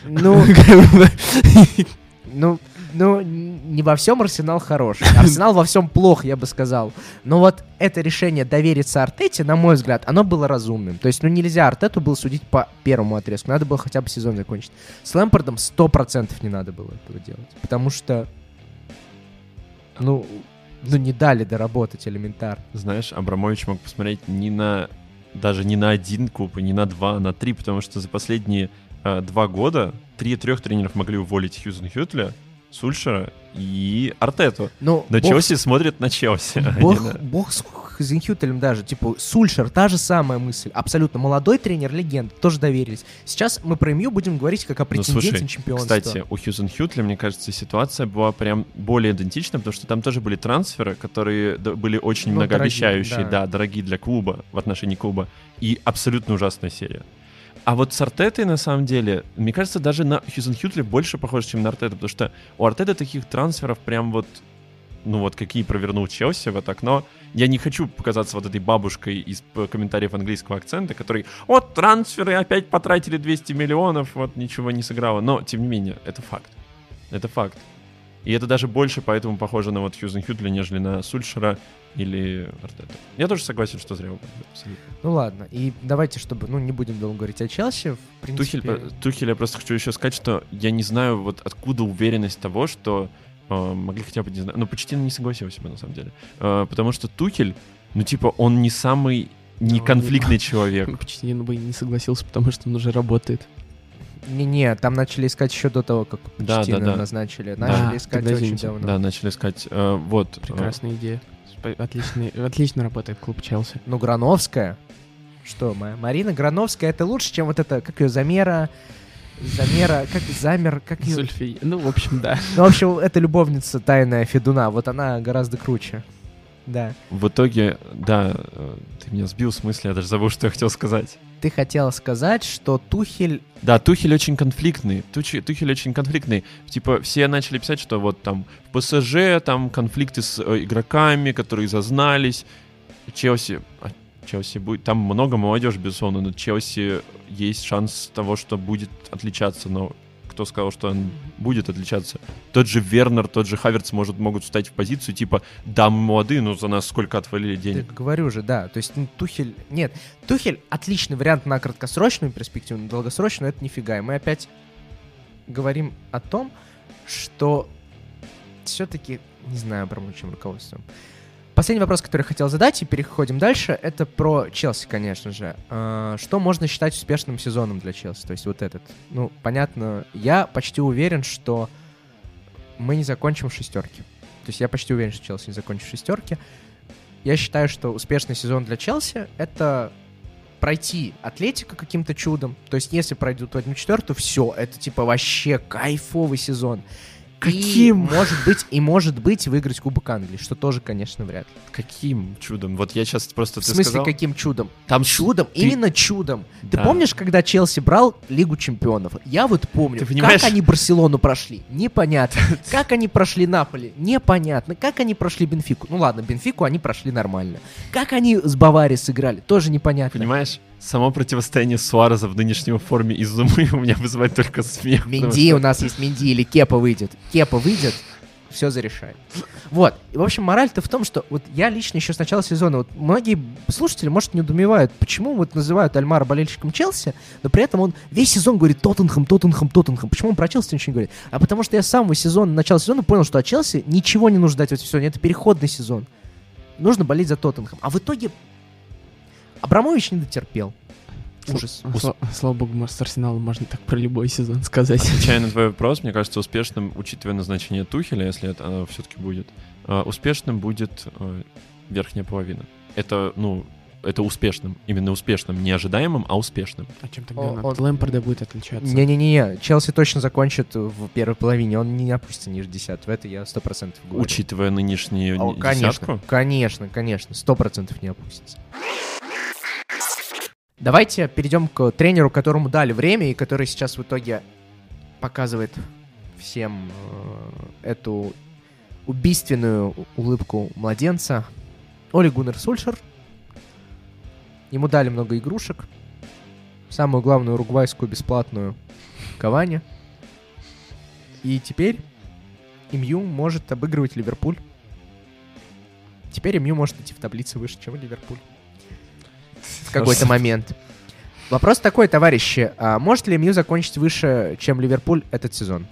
S1: Ну, ну, ну, не во всем Арсенал хорош. Арсенал во всем плох, я бы сказал. Но вот это решение довериться Артете, на мой взгляд, оно было разумным. То есть, ну, нельзя Артету было судить по первому отрезку. Надо было хотя бы сезон закончить. С Лэмпордом 100% не надо было этого делать. Потому что, ну, ну не дали доработать элементарно.
S3: Знаешь, Абрамович мог посмотреть не на даже не на один клуб, не на два, а на три, потому что за последние э, два года три трех тренеров могли уволить Хьюзен Хютля, Сульшера и Артету.
S1: Ну,
S3: Но
S1: бог
S3: Челси смотрит на Челси. а не
S1: Бог, бог с Хизенхютелем даже, типа, Сульшер, та же самая мысль. Абсолютно молодой тренер, легенд, тоже доверились. Сейчас мы про МЮ будем говорить как о
S3: Ну,
S1: претенденте
S3: слушай,
S1: на чемпионство.
S3: Кстати, у Хьюзен Хютля, мне кажется, ситуация была прям более идентична, потому что там тоже были трансферы, которые были очень
S1: Ну,
S3: многообещающие,
S1: дорогие, да.
S3: да. дорогие для клуба, в отношении клуба, и абсолютно ужасная серия. А вот с Артетой, на самом деле, мне кажется, даже на Хьюзен Хютля больше похоже, чем на Артета, потому что у Артета таких трансферов прям вот, ну вот какие провернул Челси в это окно. Я не хочу показаться вот этой бабушкой из комментариев английского акцента, который вот трансферы опять потратили 200 миллионов, вот ничего не сыграло. Но, тем не менее, это факт. Это факт. И это даже больше поэтому похоже на вот Хьюзен Хютля, нежели на Сульшера или Артета. Я тоже согласен, что зря.
S1: Ну ладно, и давайте, чтобы, ну, не будем долго говорить о Челси, в принципе...
S3: Тухель, по- Тухель, я просто хочу еще сказать, что я не знаю, вот откуда уверенность того, что э, могли хотя бы, не знаю, ну, почти не согласился бы, на самом деле. Э, потому что Тухель, ну, типа, он не самый неконфликтный человек.
S2: Почти бы не согласился, потому что он уже работает.
S1: Не-не, там начали искать еще до того, как
S3: Да,
S1: Почтина
S3: да, да.
S1: назначили.
S3: Да.
S1: Начали
S2: А,
S1: искать
S2: тогда
S1: очень
S2: извините.
S1: давно.
S3: Да, начали искать. Э, вот. э,
S2: Прекрасная идея. Отличный, отлично работает клуб Челси.
S1: Ну, Грановская. Что, моя Марина Грановская, это лучше, чем вот это, как ее, замера, Замера, как замер, как ее...
S2: Зульфия. Ну, в общем, да.
S1: Ну, в общем, это любовница тайная Федуна, вот она гораздо круче. Да.
S3: В итоге, да, э, ты меня сбил с мысли, я даже забыл, что я хотел сказать.
S1: Ты хотела сказать, что Тухель...
S3: Да, Тухель очень конфликтный. Тухель, Тухель очень конфликтный. Типа, все начали писать, что вот там в ПСЖ там конфликты с э, игроками, которые зазнались. Челси... а, Челси будет... Там много молодежи, безусловно, но Челси есть шанс того, что будет отличаться, но кто сказал, что он будет отличаться? Тот же Вернер, тот же Хаверц может, могут встать в позицию, типа, да, мы молодые, но за нас сколько отвалили денег.
S1: говорю же, да. То есть ну, Тухель... Нет, Тухель отличный вариант на краткосрочную перспективу, на долгосрочную это нифига. И мы опять говорим о том, что все-таки не знаю, про чем руководством. Последний вопрос, который я хотел задать, и переходим дальше, это про Челси, конечно же. А, Что можно считать успешным сезоном для Челси? То есть вот этот. Ну, понятно, я почти уверен, что мы не закончим в шестерке. То есть я почти уверен, что Челси не закончит в шестерке. Я считаю, что успешный сезон для Челси — это пройти Атлетика каким-то чудом. То есть если пройдут в одну четвертую, все, это типа вообще кайфовый сезон. И,
S3: Каким?
S1: может быть, и может быть выиграть Кубок Англии, что тоже, конечно, вряд ли.
S3: Каким чудом? Вот я сейчас просто...
S1: В
S3: ты
S1: смысле,
S3: сказал-
S1: каким чудом?
S3: Там
S1: Чудом,
S3: ты-
S1: именно чудом. Ты
S3: Да.
S1: помнишь, когда Челси брал Лигу Чемпионов? Я вот помню,
S3: Ты
S1: как они Барселону прошли, непонятно. Как они прошли Наполи, непонятно. Как они прошли Бенфику? Ну ладно, Бенфику они прошли нормально. Как они с Баварией сыграли, тоже непонятно.
S3: Понимаешь, само противостояние Суареза в нынешней форме из Зумы у меня вызывает только смех.
S1: Минди, у нас есть Минди или Кепа выйдет. Кепа выйдет, все зарешает. Вот. И, в общем, мораль-то в том, что вот я лично еще с начала сезона, вот многие слушатели, может, недоумевают, почему вот называют Альмара болельщиком Челси, но при этом он весь сезон говорит Тоттенхэм, Тоттенхэм, Тоттенхэм. Почему он про Челси ничего не говорит? А потому что я с самого сезона, начала сезона понял, что от Челси ничего не нужно ждать в этом сезоне. Это переходный сезон. Нужно болеть за Тоттенхэм. А в итоге Абрамович не дотерпел. Ужас.
S2: Сла- Слава богу, с Арсеналом можно так про любой сезон сказать.
S3: Отвечая на твой вопрос, мне кажется, успешным, учитывая назначение Тухеля, если это все-таки будет, э, успешным будет э, верхняя половина. Это, ну, это успешным. Именно успешным. Не ожидаемым, а успешным.
S2: А чем тогда
S1: О-
S2: он
S1: он-
S2: от Лэмпорда будет отличаться?
S1: Не-не-не, Челси точно закончит в первой половине, он не опустится ниже десятого, это я сто процентов говорю.
S3: Учитывая нынешнюю
S1: О,
S3: н-
S1: конечно,
S3: десятку.
S1: конечно, конечно, сто процентов не опустится. Давайте перейдем к тренеру, которому дали время и который сейчас в итоге показывает всем э, эту убийственную улыбку младенца. Оли Гуннер Сульшер. Ему дали много игрушек. Самую главную уругвайскую бесплатную Кавани. И теперь МЮ может обыгрывать Ливерпуль. Теперь МЮ может идти в таблице выше, чем Ливерпуль. В какой-то момент. Вопрос такой, товарищи. а может ли МЮ закончить выше, чем Ливерпуль этот сезон?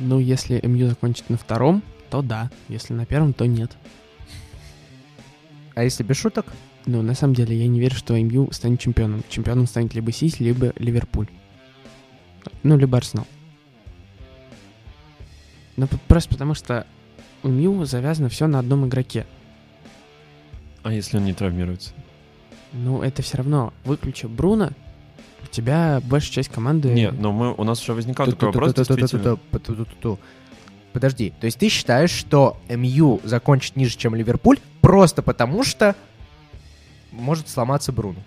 S2: Ну, если МЮ закончит на втором, то да. Если на первом, то нет.
S1: А если без шуток?
S2: Ну, на самом деле, я не верю, что МЮ станет чемпионом. Чемпионом станет либо Сити, либо Ливерпуль. Ну, либо Арсенал. Ну, просто потому что у МЮ завязано все на одном игроке.
S3: А если он не травмируется?
S2: Ну, это все равно. Выключи Бруно, у тебя большая часть команды...
S3: Нет, но мы, у нас уже возникал такой вопрос, действительно.
S1: Подожди, то есть ты считаешь, что МЮ закончит ниже, чем Ливерпуль, просто потому что может сломаться Бруно?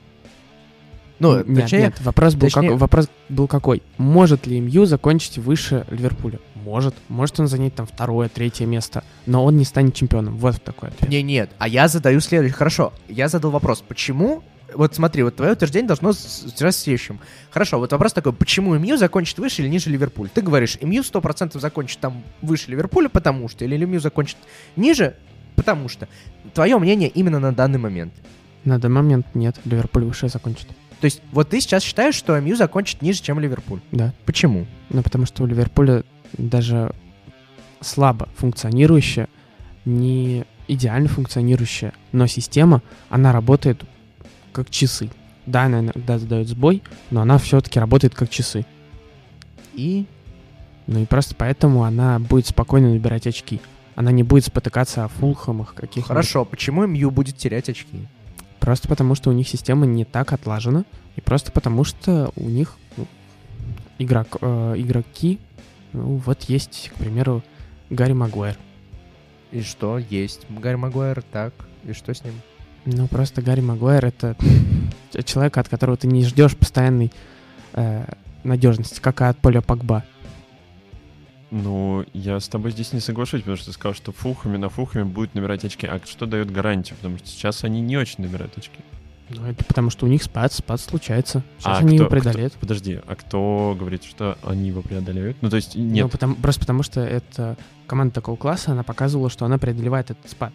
S1: Ну,
S2: нет,
S1: точнее,
S2: нет, вопрос был,
S1: точнее-
S2: как- вопрос был какой? Может ли МЮ закончить выше Ливерпуля? Может. Может он занять там второе, третье место, но он не станет чемпионом. Вот такой ответ.
S1: Не, нет, а я задаю следующий. Хорошо, я задал вопрос, почему... Вот смотри, вот твое утверждение должно стираться следующим. Хорошо, вот вопрос такой, почему МЮ закончит выше или ниже Ливерпуль? Ты говоришь, МЮ 100% закончит там выше Ливерпуля, потому что, или МЮ закончит ниже, потому что. Твое мнение именно на данный момент.
S2: На данный момент нет, Ливерпуль выше закончит.
S1: То есть, вот ты сейчас считаешь, что МЮ закончит ниже, чем Ливерпуль.
S2: Да.
S1: Почему?
S2: Ну, потому что у Ливерпуля даже слабо функционирующая, не идеально функционирующая, но система, она работает как часы. Да, она иногда задает сбой, но она все-таки работает как часы.
S1: И
S2: Ну и просто поэтому она будет спокойно набирать очки. Она не будет спотыкаться о фулхамах каких
S1: хорошо, почему МЮ будет терять очки?
S2: Просто потому, что у них система не так отлажена, и просто потому, что у них ну, игрок, э, игроки, ну, вот есть, к примеру, Гарри Магуайр.
S1: И что? Есть. Гарри Магуайр, так. И что с ним?
S2: Ну, просто Гарри Магуайр — это человек, от которого ты не ждешь постоянной э, надежности, как и от Поля Погба.
S3: Ну, я с тобой здесь не соглашусь, потому что ты сказал, что фухами на фухами будет набирать очки. А что дает гарантию? Потому что сейчас они не очень набирают очки.
S2: Ну, это потому что у них спад, спад случается. Сейчас
S3: а
S2: они
S3: кто,
S2: его преодолеют.
S3: Кто, подожди, а кто говорит, что они его преодолеют? Ну, то есть, нет.
S2: Ну, потому, просто потому что это команда такого класса, она показывала, что она преодолевает этот спад.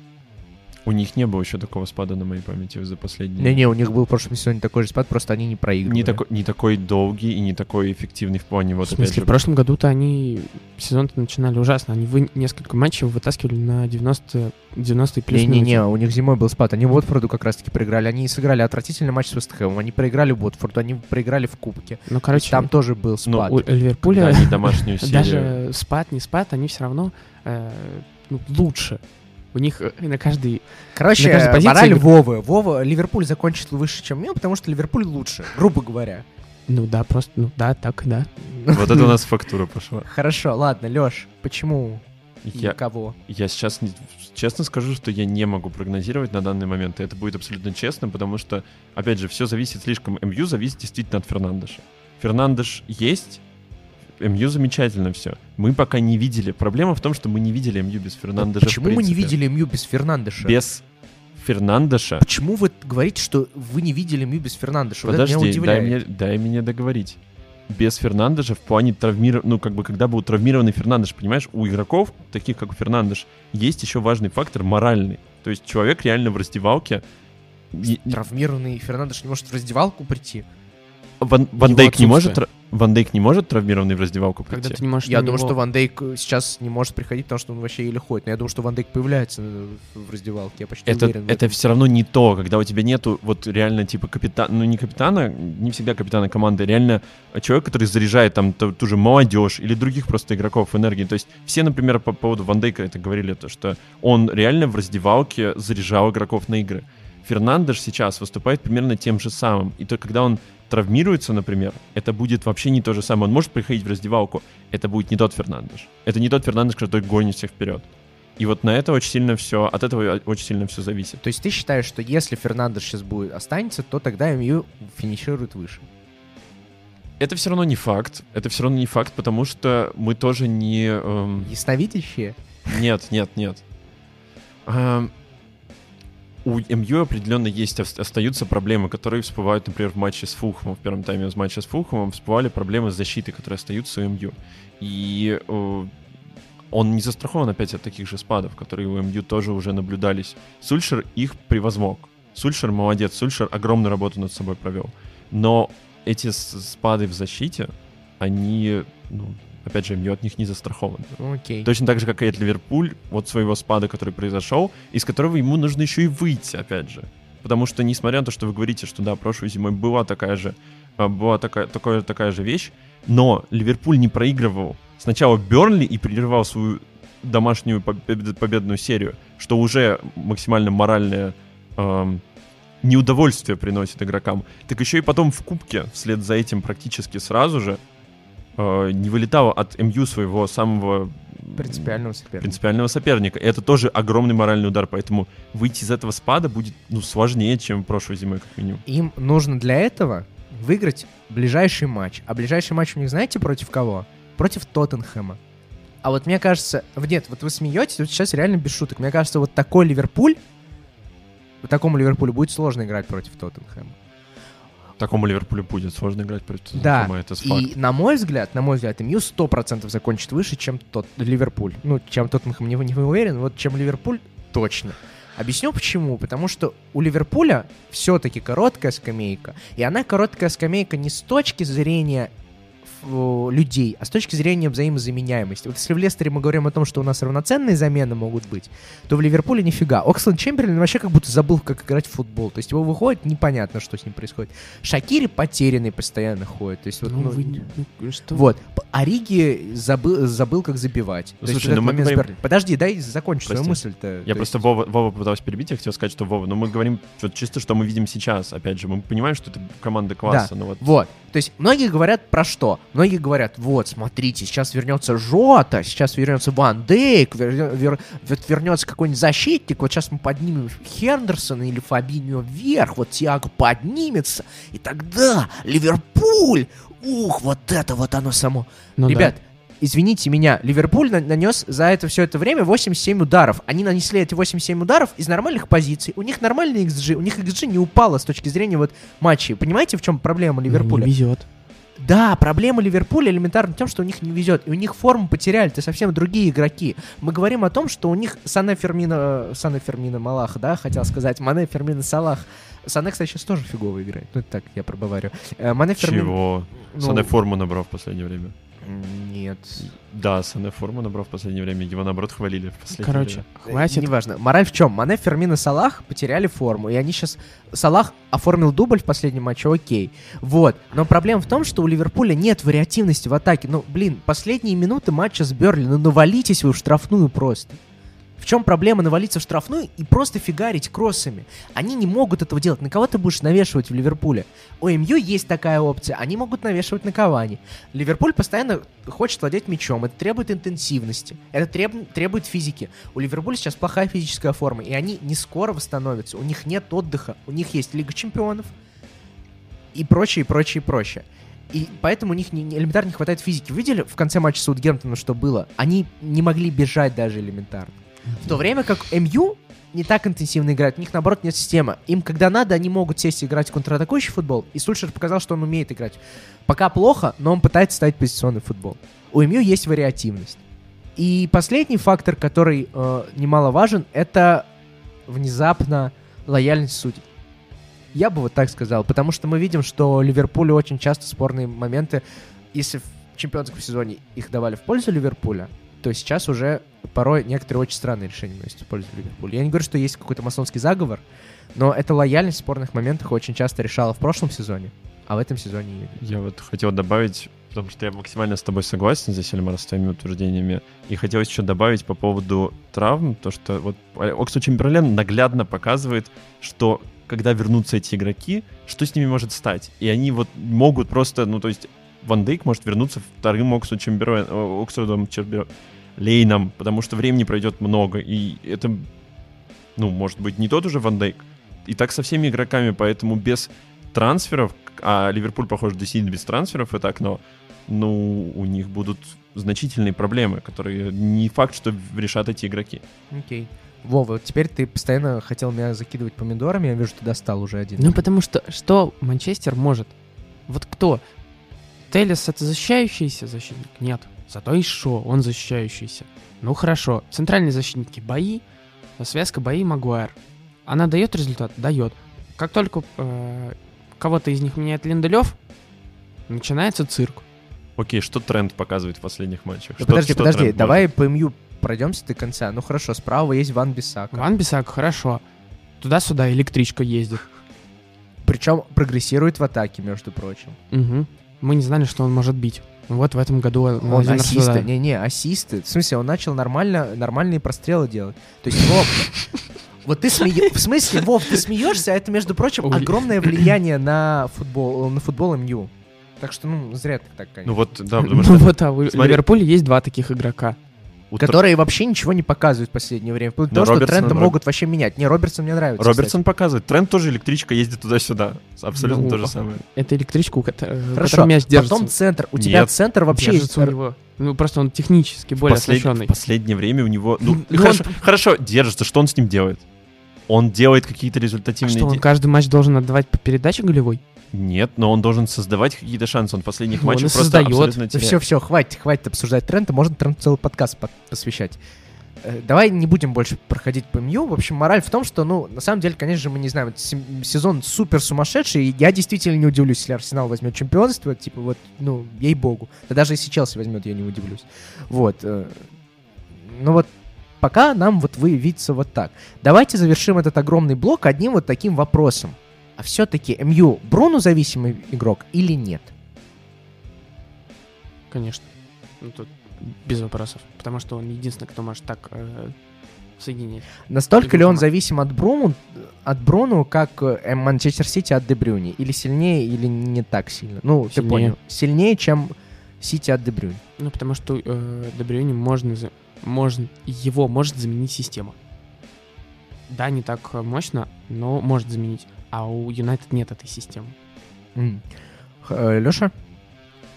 S3: У них не было еще такого спада на моей памяти за последние...
S1: Не-не, у них был в прошлом сезоне такой же спад, просто они не проигрывали.
S3: Не такой, не такой долгий и не такой эффективный в плане вот
S2: в смысле,
S3: же...
S2: в прошлом году-то они сезон начинали ужасно. Они вы, несколько матчей вытаскивали на 90, 90 плюс
S1: Не-не-не, у них зимой был спад. Они Уотфорду как раз-таки проиграли. Они сыграли отвратительный матч с Вестхэмом. Они проиграли Уотфорду, они проиграли в Кубке.
S2: Ну, короче,
S1: Там тоже был
S3: Ну,
S1: спад.
S2: у Ливерпуля
S3: Да, они домашнюю серию...
S2: даже спад, не спад, они все равно э, ну, лучше. У них э, на каждый...
S1: Короче,
S2: на каждой позиции
S1: мораль Вовы. Вова, Ливерпуль закончит выше, чем Мил, потому что Ливерпуль лучше, грубо говоря.
S2: Ну да, просто, ну да, так, да.
S3: Вот это у нас фактура пошла.
S1: Хорошо, ладно, Лёш, почему
S3: Я,
S1: кого?
S3: я сейчас не- честно скажу, что я не могу прогнозировать на данный момент. И это будет абсолютно честно, потому что, опять же, все зависит слишком. МЮ зависит действительно от Фернандеша. Фернандеш есть, МЮ замечательно все. Мы пока не видели. Проблема в том, что мы не видели МЮ без Фернандеша.
S1: Почему мы не видели Мью без Фернандеша?
S3: Без Фернандеша.
S1: Почему вы говорите, что вы не видели Мью без Фернандеша? Вот это меня
S3: Подожди, дай мне, дай мне договорить. Без Фернандеша в плане травмирования, ну, как бы, когда был травмированный Фернандеш, понимаешь, у игроков, таких как Фернандеш, есть еще важный фактор моральный. То есть человек реально в раздевалке...
S1: Травмированный Фернандеш не может в раздевалку прийти.
S3: Ван, Ван Дейк не может... Ван Дейк не может травмированный в раздевалку прийти?
S2: Когда ты не можешь
S1: Я думаю,
S2: него-
S1: что Ван Дейк э, сейчас не может приходить, потому что он вообще еле ходит. Но я думаю, что Ван Дейк появляется э, в раздевалке. Я почти
S3: это,
S1: уверен. в
S3: это все равно не то, когда у тебя нету вот реально типа капитана, ну не капитана, не всегда капитана команды, реально человек, который заряжает там ту, ту же молодежь или других просто игроков энергии. То есть все, например, по поводу Ван Дейка это говорили, то, что он реально в раздевалке заряжал игроков на игры. Фернандеш сейчас выступает примерно тем же самым. И то, когда он травмируется, например, это будет вообще не то же самое. Он может приходить в раздевалку, это будет не тот Фернандеш. Это не тот Фернандеш, который гонит всех вперед. И вот на это очень сильно все, от этого очень сильно все зависит.
S1: То есть ты считаешь, что если Фернандеш сейчас будет останется, то тогда МЮ финиширует выше?
S3: Это все равно не факт. Это все равно не факт, потому что мы тоже не... эм,
S1: Ясновидящие?
S3: Нет, нет, нет. Эм, у МЮ определенно есть, ос- остаются проблемы, которые всплывают, например, в матче с Фулхэмом. В первом тайме в матче с Фулхэмом всплывали проблемы с защитой, которые остаются у МЮ. И э, он не застрахован опять от таких же спадов, которые у МЮ тоже уже наблюдались. Сульшер их превозмог. Сульшер молодец, Сульшер огромную работу над собой провел. Но эти спады в защите, они, ну, опять же, МЮ от них не застрахован.
S1: Окей.
S3: Точно так же, как и от Ливерпуль, вот своего спада, который произошел, из которого ему нужно еще и выйти, опять же. Потому что, несмотря на то, что вы говорите, что да, прошлой зимой была такая же, а, была такая, такая, такая же вещь, но Ливерпуль не проигрывал сначала Бернли и прерывал свою домашнюю побед- победную серию, что уже максимально моральное эм, неудовольствие приносит игрокам. Так еще и потом в Кубке, вслед за этим практически сразу же, э, не вылетал от МЮ своего самого
S1: Принципиального соперника.
S3: принципиального соперника. И это тоже огромный моральный удар, поэтому выйти из этого спада будет ну, сложнее, чем прошлой зимой, как минимум.
S1: Им нужно для этого выиграть ближайший матч. А ближайший матч у них знаете против кого? Против Тоттенхэма. А вот мне кажется... Нет, вот вы смеетесь, вот сейчас реально без шуток. Мне кажется, вот такой Ливерпуль, вот такому Ливерпулю будет сложно играть против Тоттенхэма.
S3: Такому Ливерпулю будет сложно играть против
S1: Да,
S3: Тоттенхэма, это факт.
S1: и на мой взгляд, на мой взгляд, МЮ 100% закончит выше, чем тот Ливерпуль. Ну, чем Тоттенхэм не, не уверен, вот чем Ливерпуль точно. Объясню почему. Потому что у Ливерпуля все-таки короткая скамейка. И она короткая скамейка не с точки зрения людей, а с точки зрения взаимозаменяемости. Вот если в Лестере мы говорим о том, что у нас равноценные замены могут быть, то в Ливерпуле нифига. Оксленд Чемберлин вообще как будто забыл, как играть в футбол. То есть его выходит, непонятно, что с ним происходит. Шакири потерянный постоянно ходит. То есть вот,
S2: Ну,
S1: ну,
S2: вы- ну, что?
S1: вот. Ориги забыл, забыл, как забивать.
S3: Ну,
S1: есть
S3: слушай, ну мы говорим-
S1: Бернли. Подожди, дай закончу свою
S3: Прости.
S1: мысль-то.
S3: Я
S1: То есть-
S3: просто Вова, Вова попытался перебить, я хотел сказать, что Вова, но мы говорим вот чисто, что мы видим сейчас, опять же, мы понимаем, что это команда класса, но вот...
S1: Вот. То есть многие говорят про что? Многие говорят, вот, смотрите, сейчас вернется Жота, сейчас вернется Ван Дейк, вер- вер- вер- вернется какой-нибудь защитник, вот сейчас мы поднимем Хендерсона или Фабиньо вверх, вот Тиаго поднимется, и тогда Ливерпуль, ух, вот это вот оно само.
S2: Ну да.
S1: Ребят, извините меня, Ливерпуль на- нанес за это все это время 87 ударов. Они нанесли эти 87 ударов из нормальных позиций. У них нормальный XG, у них XG не упало с точки зрения вот матчей. Понимаете, в чем проблема Ливерпуля?
S2: Не везет.
S1: Да, проблема Ливерпуля элементарно в том, что у них не везет. И у них форму потеряли, это совсем другие игроки. Мы говорим о том, что у них Сане Фермина... Сане Фермина Малах, да, хотел сказать. Мане Фермина Салах. Сане, кстати, сейчас тоже фигово играет. Ну, это так, я пробоварю. Э, Мане Фермин...
S3: Чего?
S1: Ну,
S3: Сане форму набрал в последнее время.
S1: Нет.
S3: Да, Сане форму набрал в последнее время. Его, наоборот, хвалили в последнее
S2: Короче,
S3: время.
S2: хватит.
S1: Неважно. Мораль в чем? Мане, Фермин и Салах потеряли форму. И они сейчас... Салах оформил дубль в последнем матче, окей. Вот. Но проблема в том, что у Ливерпуля нет вариативности в атаке. Ну, блин, последние минуты матча с Берли. Ну, навалитесь вы в штрафную просто. В чем проблема навалиться в штрафную и просто фигарить кроссами? Они не могут этого делать. На кого ты будешь навешивать в Ливерпуле? У МЮ есть такая опция. Они могут навешивать на Кавани. Ливерпуль постоянно хочет владеть мячом. Это требует интенсивности. Это треб- требует физики. У Ливерпуля сейчас плохая физическая форма. И они не скоро восстановятся. У них нет отдыха. У них есть Лига Чемпионов. И прочее, и прочее, и прочее. И поэтому у них не, не- элементарно не хватает физики. Видели в конце матча Саутгемптона, что было? Они не могли бежать даже элементарно. В то время как МЮ не так интенсивно играет, у них наоборот нет системы. Им, когда надо, они могут сесть и играть в контратакующий футбол, и Сульшер показал, что он умеет играть. Пока плохо, но он пытается ставить позиционный футбол. У МЮ есть вариативность. И последний фактор, который э, немаловажен, это внезапно лояльность судей. Я бы вот так сказал, потому что мы видим, что Ливерпулю очень часто спорные моменты, если в чемпионском сезоне их давали в пользу Ливерпуля, то сейчас уже порой некоторые очень странные решения носят в пользу Ливерпуля. Я не говорю, что есть какой-то масонский заговор, но эта лояльность в спорных моментах очень часто решала в прошлом сезоне, а в этом сезоне нет.
S3: Я вот хотел добавить, потому что я максимально с тобой согласен здесь, Эльмар, с твоими утверждениями. И хотелось еще добавить по поводу травм, то, что вот Оксу Чемберлен наглядно показывает, что когда вернутся эти игроки, что с ними может стать. И они вот могут просто, ну, то есть Ван Дейк может вернуться вторым Оксу Чемберлен, о, Оксфордом Чемберлейном, потому что времени пройдет много, и это, ну, может быть, не тот уже Ван Дейк. И так со всеми игроками, поэтому без трансферов, а Ливерпуль, похоже, действительно без трансферов это окно, ну, у них будут значительные проблемы, которые не факт, что решат эти игроки.
S1: Окей. Вова, вот теперь ты постоянно хотел меня закидывать помидорами, я вижу, ты достал уже один.
S2: Ну, потому что что Манчестер может? Вот кто? Телес это защищающийся защитник? Нет. Зато и Шо, он защищающийся. Ну хорошо. Центральные защитники бои, связка бои Магуайр. Она дает результат? Дает. Как только э, кого-то из них меняет Линделев, начинается цирк.
S3: Окей, что тренд показывает в последних матчах?
S1: Ну,
S3: Что-
S1: подожди,
S3: что
S1: подожди, давай по МЮ пройдемся до конца. Ну хорошо, справа есть Ван Бисака.
S2: Ван Бисак, хорошо. Туда-сюда электричка ездит.
S1: Причем прогрессирует в атаке, между прочим.
S2: Мгм. Мы не знали, что он может бить. Вот в этом году он,
S1: Он
S2: один раз
S1: ассисты,
S2: туда.
S1: не-не, ассисты. В смысле, он начал нормально, нормальные прострелы делать. То есть, Вов, вот ты смеешься, в смысле, Вов, ты смеешься, а это, между прочим,
S2: Ой.
S1: огромное влияние на футбол, на футбол МЮ. Так что, ну, зря ты так, конечно.
S3: Ну вот, да, потому
S2: Ну
S3: что
S2: вот, а в
S3: Смотри.
S2: Ливерпуле есть два таких игрока.
S3: У Тр-
S1: которые вообще ничего не показывают в последнее время. Вплоть до
S3: Но
S1: того, что
S3: Робертсон-
S1: тренды
S3: Роб-
S1: могут вообще менять. Не, Робертсон мне нравится.
S3: Робертсон показывает. Тренд тоже электричка ездит туда-сюда. Абсолютно
S2: Ну,
S3: то же самое.
S2: Это электричка, у э,
S1: Хорошо,
S2: которой мяч держится.
S1: потом центр. У тебя
S3: Нет.
S1: центр вообще
S2: Держится у него. Ну, просто он технически более
S3: Послед-
S2: оснащенный.
S3: В последнее время у него... Ну,
S2: Ну,
S3: хорошо, хорошо, держится. Что он с ним делает? Он делает какие-то
S2: А
S3: результативные...
S2: что, он
S3: де-
S2: каждый матч должен отдавать по передаче голевой?
S3: Нет, но он должен создавать какие-то шансы. Он в последних
S2: Ну, он
S3: матчах просто
S2: создает.
S3: абсолютно теряет.
S1: все, все, хватит, хватит обсуждать тренды. Можно тренд целый подкаст по- посвящать. Э, Давай не будем больше проходить по МЮ. В общем, мораль в том, что, ну, на самом деле, конечно же, мы не знаем, сезон супер сумасшедший, и я действительно не удивлюсь, если Арсенал возьмет чемпионство, типа вот, ну, ей-богу. Да даже если Челси возьмет, я не удивлюсь. Вот. э, Ну вот, пока нам вот вы видится вот так. Давайте завершим этот огромный блок одним вот таким вопросом. А все-таки МЮ Бруно зависимый игрок или нет?
S2: Конечно. Ну, тут без вопросов. Потому что он единственный, кто может так э, соединять.
S1: Настолько ли он зависим от Бруну, от Бруну, как э, Манчестер Сити от Дебрюни? Или сильнее, или не так сильно? Ну, ты
S2: Сильнее.
S1: понял. Сильнее, чем Сити от Дебрюни.
S2: Ну, потому что э, Bruyne можно, можно, его может заменить система. Да, не так э, мощно, но может заменить. А у Юнайтед нет этой системы.
S1: Леша?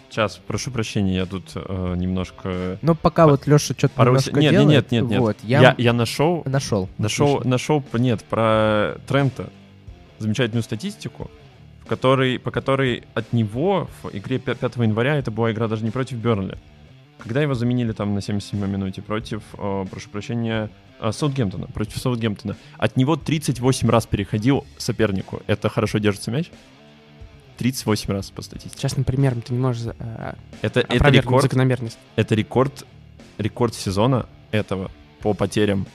S3: Сейчас, прошу прощения, я тут э, немножко...
S1: Ну, пока
S3: По-
S1: вот Леша что-то
S3: Пару
S1: немножко
S3: нет,
S1: делает.
S3: нет, нет, нет.
S1: Вот,
S3: Я,
S1: я,
S3: я нашел,
S1: нашел.
S3: нашел,
S1: Отлично.
S3: нашел, нет, про Трента замечательную статистику, в которой, по которой от него в игре пя- 5 января, это была игра даже не против Бернли, когда его заменили там на 77 минуте против, э, прошу прощения, э, Саутгемптона, против Саутгемптона, от него 38 раз переходил сопернику. Это хорошо держится мяч? 38 раз по статистике.
S2: Частным примером ты не можешь э,
S3: Это, это рекорд
S2: закономерность.
S3: это рекорд, рекорд сезона этого по потерям.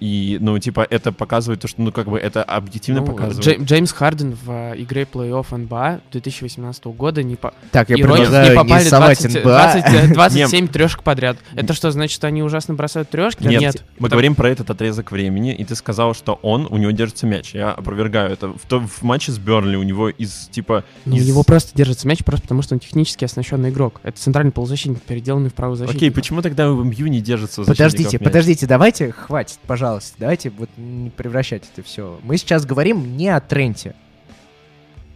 S3: И, ну, типа, это показывает то, что, ну, как бы, это объективно
S2: Ну,
S3: показывает.
S2: Джей- Джеймс Харден в э, игре плей-офф НБА 2018 года не, по-
S1: Так, я предлагаю
S2: не попали
S1: не совать
S2: 20,
S1: НБА.
S2: 20, э, 27 трешек подряд. Это что, значит, они ужасно бросают трешки?
S3: Нет, мы
S2: Это-
S3: говорим про этот отрезок времени, и ты сказал, что он, у него держится мяч. Я опровергаю это. В, то- в матче с Бернли у него из, типа...
S2: Ну, у
S3: из-
S2: него просто держится мяч, просто потому что он технически оснащенный игрок. Это центральный полузащитник, переделанный в правую защиту.
S3: Окей, почему тогда в МЮ не держится
S1: Подождите, подождите, давайте, хватит, пожалуйста, давайте вот не превращать это все. Мы сейчас говорим не о Тренте.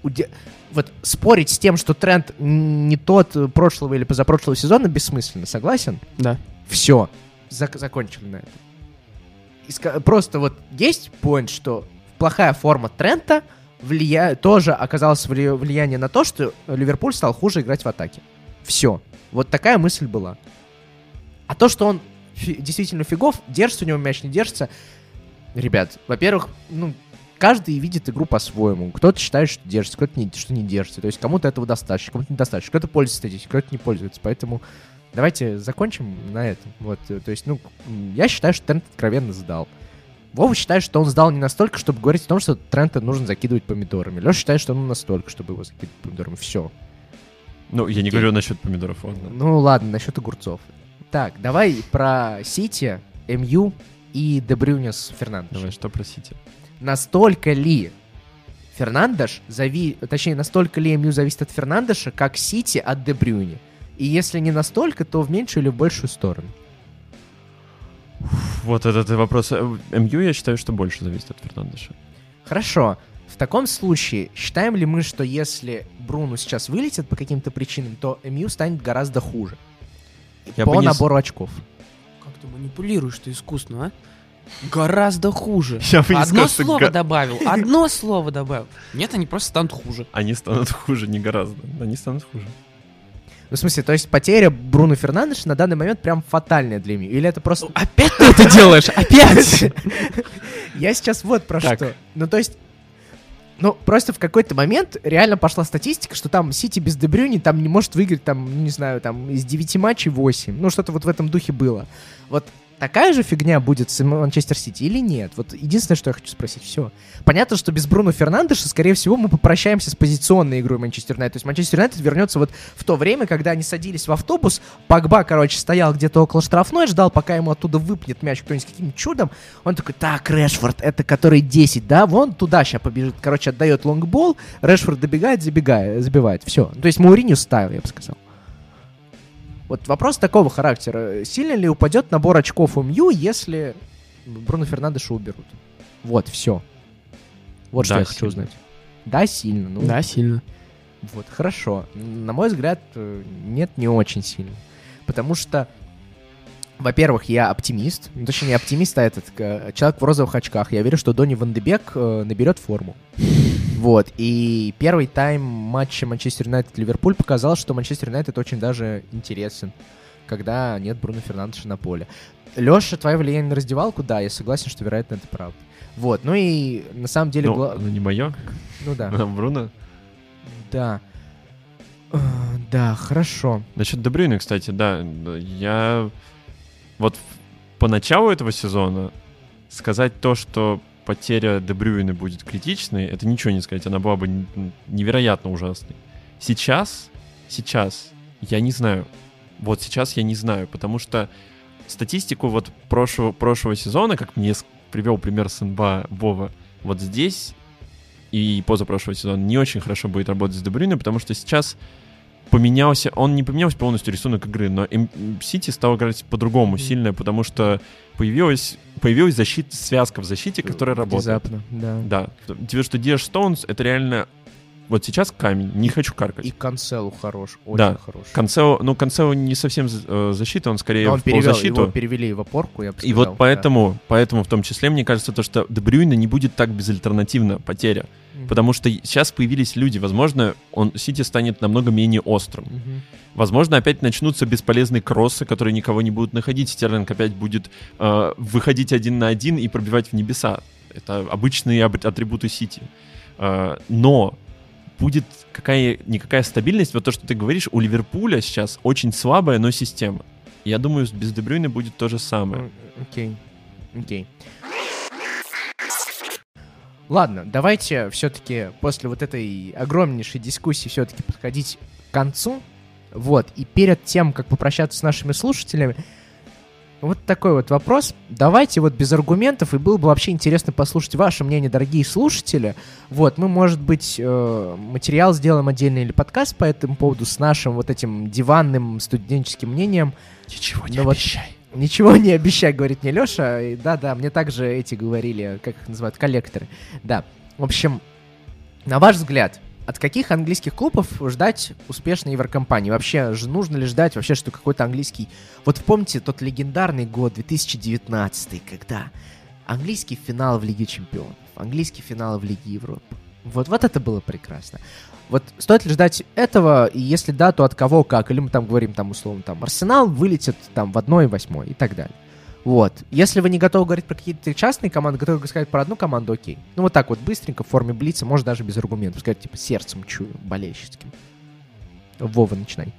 S1: Уде- Вот спорить с тем, что тренд не тот э, прошлого или позапрошлого сезона, бессмысленно, согласен?
S2: Да.
S1: Все, закончили на этом. И ска- Просто вот есть поинт, что плохая форма Трента влия... тоже оказалось вли- влияние на то, что Ливерпуль стал хуже играть в атаке. Все. Вот такая мысль была. А то, что он фи- действительно фигов, держится у него мяч, не держится. Ребят, во-первых, ну, каждый видит игру по-своему. Кто-то считает, что держится, кто-то не, что не держится. То есть кому-то этого достаточно, кому-то недостаточно. Кто-то пользуется статистикой, кто-то не пользуется. Поэтому давайте закончим на этом. Вот, э, то есть, ну, я считаю, что Трент откровенно сдал. Вова считает, что он сдал не настолько, чтобы говорить о том, что Трента нужно закидывать помидорами. Леша считает, что он настолько, чтобы его закидывать помидорами. Все.
S3: Ну, я не
S1: Окей.
S3: говорю насчет помидоров, ладно.
S1: Ну ладно, насчет огурцов. Так, давай про Сити, МЮ и Дебрюнес Фернандеш.
S3: Давай, что просите?
S1: Настолько ли Фернандеш, зави... точнее, настолько ли МЮ зависит от Фернандеша, как Сити от Дебрюни? И если не настолько, то в меньшую или в большую сторону?
S3: Вот этот вопрос. МЮ, я считаю, что больше зависит от Фернандеша.
S1: Хорошо. В таком случае, считаем ли мы, что если Бруну сейчас вылетит по каким-то причинам, то МЮ станет гораздо хуже?
S3: Я
S1: по
S3: не
S1: набору очков.
S2: Как ты манипулируешь ты искусственно, а? Гораздо хуже.
S3: Я бы не
S2: Одно
S3: сказал,
S2: слово
S3: га-
S2: добавил, одно слово добавил. Нет, они просто станут хуже.
S3: Они станут хуже, не гораздо. Они станут хуже.
S1: Ну, в смысле, то есть потеря Бруно Фернандеша на данный момент прям фатальная для МЮ? Или это просто...
S2: Опять ты это делаешь? Опять?
S1: Я сейчас вот про что. Ну, то есть... Ну, просто в какой-то момент реально пошла статистика, что там Сити без Дебрюни там не может выиграть, там, не знаю, там из 9 матчей 8. Ну, что-то вот в этом духе было. Вот такая же фигня будет с Манчестер Сити или нет? Вот единственное, что я хочу спросить, все. Понятно, что без Бруно Фернандеша, скорее всего, мы попрощаемся с позиционной игрой Манчестер Юнайтед. То есть Манчестер Юнайтед вернется вот в то время, когда они садились в автобус, Погба, короче, стоял где-то около штрафной, ждал, пока ему оттуда выпнет мяч кто-нибудь каким чудом. Он такой, так, Решфорд, это который 10, да? Вон туда сейчас побежит. Короче, отдает лонгбол, Решфорд добегает, забегает, забивает. Все. То есть Мауриню ставил, я бы сказал. Вот вопрос такого характера. Сильно ли упадет набор очков у Мью, если Бруно Фернандеша уберут? Вот, все. Вот что
S3: Да,
S1: я хочу
S3: сильно.
S1: узнать. Да, сильно. Ну,
S2: Да, сильно.
S1: вот, хорошо. На мой взгляд, э, нет, не очень сильно. Потому что, во-первых, я оптимист. Ну, точнее, не оптимист, а этот э, человек в розовых очках. Я верю, что Донни Ван де Бек э, наберет форму. Вот. И первый тайм матча Манчестер Юнайтед-Ливерпуль показал, что Манчестер Юнайтед очень даже интересен, когда нет Бруно Фернандеша на поле. Леша, твое влияние на раздевалку, да, я согласен, что, вероятно, это правда. Вот, ну и на самом деле...
S3: Ну,
S1: гла-
S3: оно не мое,
S1: Ну да.
S3: а Бруно.
S1: Да. Э, Да, хорошо.
S3: Насчет Дебрюйна, кстати, да, я вот по началу этого сезона сказать то, что потеря Дебрюйна будет критичной, это ничего не сказать, она была бы невероятно ужасной. Сейчас, сейчас, я не знаю. Вот сейчас я не знаю, потому что статистику вот прошлого, прошлого сезона, как мне привел пример с НБА Вова, вот здесь и позапрошлого сезона не очень хорошо будет работать с Дебрюйне, потому что сейчас поменялся, он не поменялся полностью рисунок игры, но Сити стал играть по-другому
S1: Мгм.
S3: сильно, потому что появилась, появилась защита, связка в защите, которая работает.
S1: Внезапно, да.
S3: Да. Тебе что Диэш Стоунс, это реально... Вот сейчас камень, не хочу каркать.
S1: И Канцелу хорош, очень
S3: Да.
S1: хорош.
S3: Канцео, ну, Канцео не совсем э, защита, он скорее
S1: Но он
S3: в
S1: перевел,
S3: полузащиту.
S1: его перевели в опорку, я бы
S3: И
S1: сказал,
S3: вот поэтому, поэтому в том числе, мне кажется, то, что Дебрюйна не будет так безальтернативно потеря.
S1: да.
S3: Потому что сейчас появились люди, возможно, он Сити станет намного менее острым.
S1: Мгм.
S3: Возможно, опять начнутся бесполезные кроссы, которые никого не будут находить. Стерлинг опять будет э, выходить один на один и пробивать в небеса. Это обычные атрибуты Сити. Э, но будет какая-никакая стабильность. Вот то, что ты говоришь, у Ливерпуля сейчас очень слабая, но система. Я думаю, без Дебрюйна будет то же самое.
S1: Окей. Окей. Ладно, давайте все-таки после вот этой огромнейшей дискуссии все-таки подходить к концу. Вот, и перед тем, как попрощаться с нашими слушателями, вот такой вот вопрос. Давайте вот без аргументов, и было бы вообще интересно послушать ваше мнение, дорогие слушатели. Вот, мы, может быть, э, материал сделаем отдельный или подкаст по этому поводу с нашим вот этим диванным студенческим мнением.
S3: Ничего
S1: не обещай. Ничего не обещай, говорит мне Леша. Да-да, мне также эти говорили, как их называют, коллекторы. Да. В общем, на ваш взгляд, от каких английских клубов ждать успешной Еврокомпании? Вообще, же нужно ли ждать вообще, что какой-то английский... Вот помните тот легендарный год 2019, когда английский финал в Лиге Чемпионов, английский финал в Лиге Европы. Вот, вот это было прекрасно. Вот стоит ли ждать этого, и если да, то от кого как? Или мы там говорим, там, условно, там, Арсенал вылетит там в одной восьмой и так далее. Вот. Если вы не готовы говорить про какие-то частные команды, готовы сказать про одну команду, окей. Ну вот так вот, быстренько, в форме блица, может даже без аргументов. Сказать, типа, сердцем чую, болельщическим. Вова, начинай.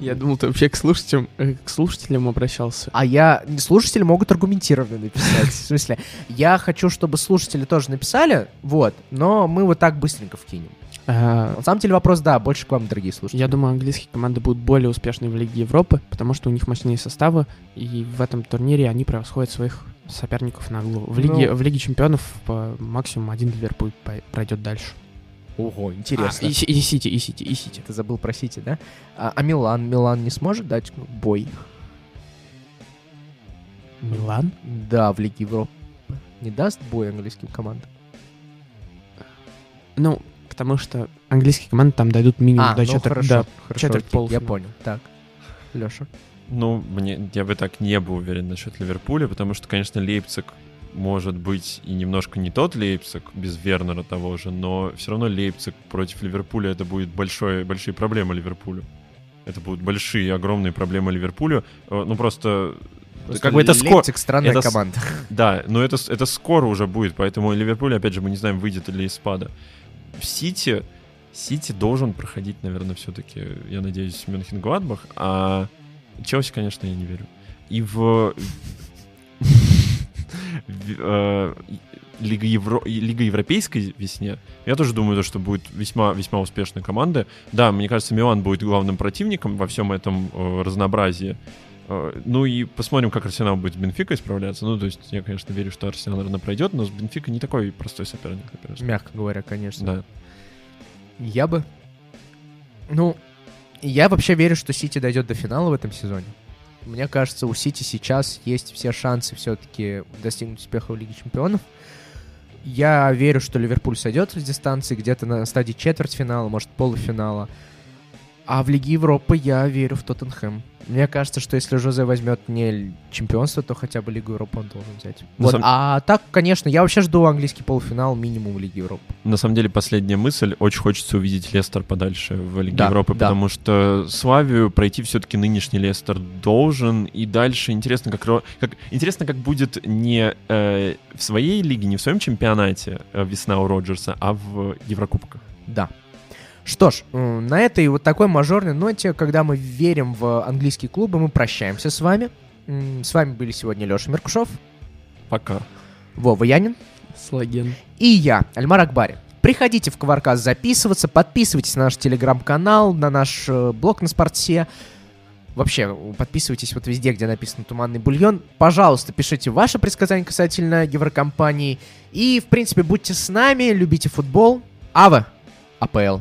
S2: Я думал, ты вообще к слушателям, э, к слушателям обращался.
S1: А я... Слушатели могут аргументированно написать. В смысле, я хочу, чтобы слушатели тоже написали, вот, но мы вот так быстренько вкинем.
S2: А,
S1: На самом деле вопрос, да, больше к вам, дорогие слушатели.
S2: Я думаю, английские команды будут более успешны в Лиге Европы, потому что у них мощнее составы, и в этом турнире они превосходят своих соперников на углу. В Лиге,
S1: Ну.
S2: в Лиге чемпионов по максимум один Ливерпуль пройдет дальше.
S1: Ого, интересно.
S2: А, и, и Сити, и Сити, и Сити.
S1: Ты забыл про Сити, да? А, а Милан? Милан не сможет дать бой?
S2: Милан?
S1: Да, в Лиге Европы. Не даст бой английским командам?
S2: Ну, потому что английские команды там дойдут минимум
S1: а,
S2: до
S1: ну
S2: четвер-
S1: хорошо,
S2: до
S1: хорошо,
S2: четверть
S1: окей, я понял. Так, Леша.
S3: Ну, мне, я бы так не был уверен насчет Ливерпуля, потому что, конечно, Лейпциг может быть и немножко не тот Лейпциг без Вернера того же, но все равно Лейпциг против Ливерпуля это будет большое, большие проблемы Ливерпулю. Это будут большие, огромные проблемы Ливерпулю. Э, Ну просто, как бы это скоро,
S1: Лейпциг странная
S3: это
S1: команда.
S3: да, но это, это скоро уже будет, поэтому Ливерпуль, опять же, мы не знаем, выйдет ли из спада. В Сити, Сити должен проходить, наверное, все-таки, я надеюсь, Мюнхен Гладбах, а Челси, конечно, я не верю. И в... э, Лига, Евро... Лига Европейской весне, я тоже думаю, то, что будет весьма, весьма успешная команда. Да, мне кажется, Милан будет главным противником во всем этом э, разнообразии. Э, Ну и посмотрим, как Арсенал будет с Бенфикой справляться. Ну, то есть я, конечно, верю, что Арсенал, наверное, пройдет, но с Бенфика не такой простой соперник, на первый взгляд.
S1: Мягко говоря, конечно.
S3: Да.
S1: Я бы... Ну, я вообще верю, что Сити дойдет до финала в этом сезоне. Мне кажется, у Сити сейчас есть все шансы все-таки достигнуть успеха в Лиге Чемпионов. Я верю, что Ливерпуль сойдет с дистанции где-то на стадии четвертьфинала, может, полуфинала. А в Лиге Европы я верю в Тоттенхэм. Мне кажется, что если Жозе возьмет не чемпионство, то хотя бы Лигу Европы он должен взять.
S3: На
S1: Вот.
S3: самом-
S1: А так, конечно, я вообще жду английский полуфинал минимум в Лиге Европы.
S3: На самом деле, последняя мысль. Очень хочется увидеть Лестер подальше в Лиге
S1: Да,
S3: Европы,
S1: да.
S3: потому что Славию пройти все-таки нынешний Лестер должен. И дальше интересно, как, как, интересно, как будет не э, в своей лиге, не в своем чемпионате э, весна у Роджерса, а в Еврокубках.
S1: Да. Что ж, на этой вот такой мажорной ноте, когда мы верим в английские клубы, мы прощаемся с вами. С вами были сегодня Леша Меркушев,
S3: Пока.
S1: Вова Янин
S2: Слаген.
S1: и я, Альмар Акбари. Приходите в Кваркас записываться, подписывайтесь на наш телеграм-канал, на наш э, блог на спорте. Вообще, подписывайтесь вот везде, где написано «Туманный бульон». Пожалуйста, пишите ваши предсказания касательно Еврокомпании. И, в принципе, будьте с нами, любите футбол. Ава! АПЛ.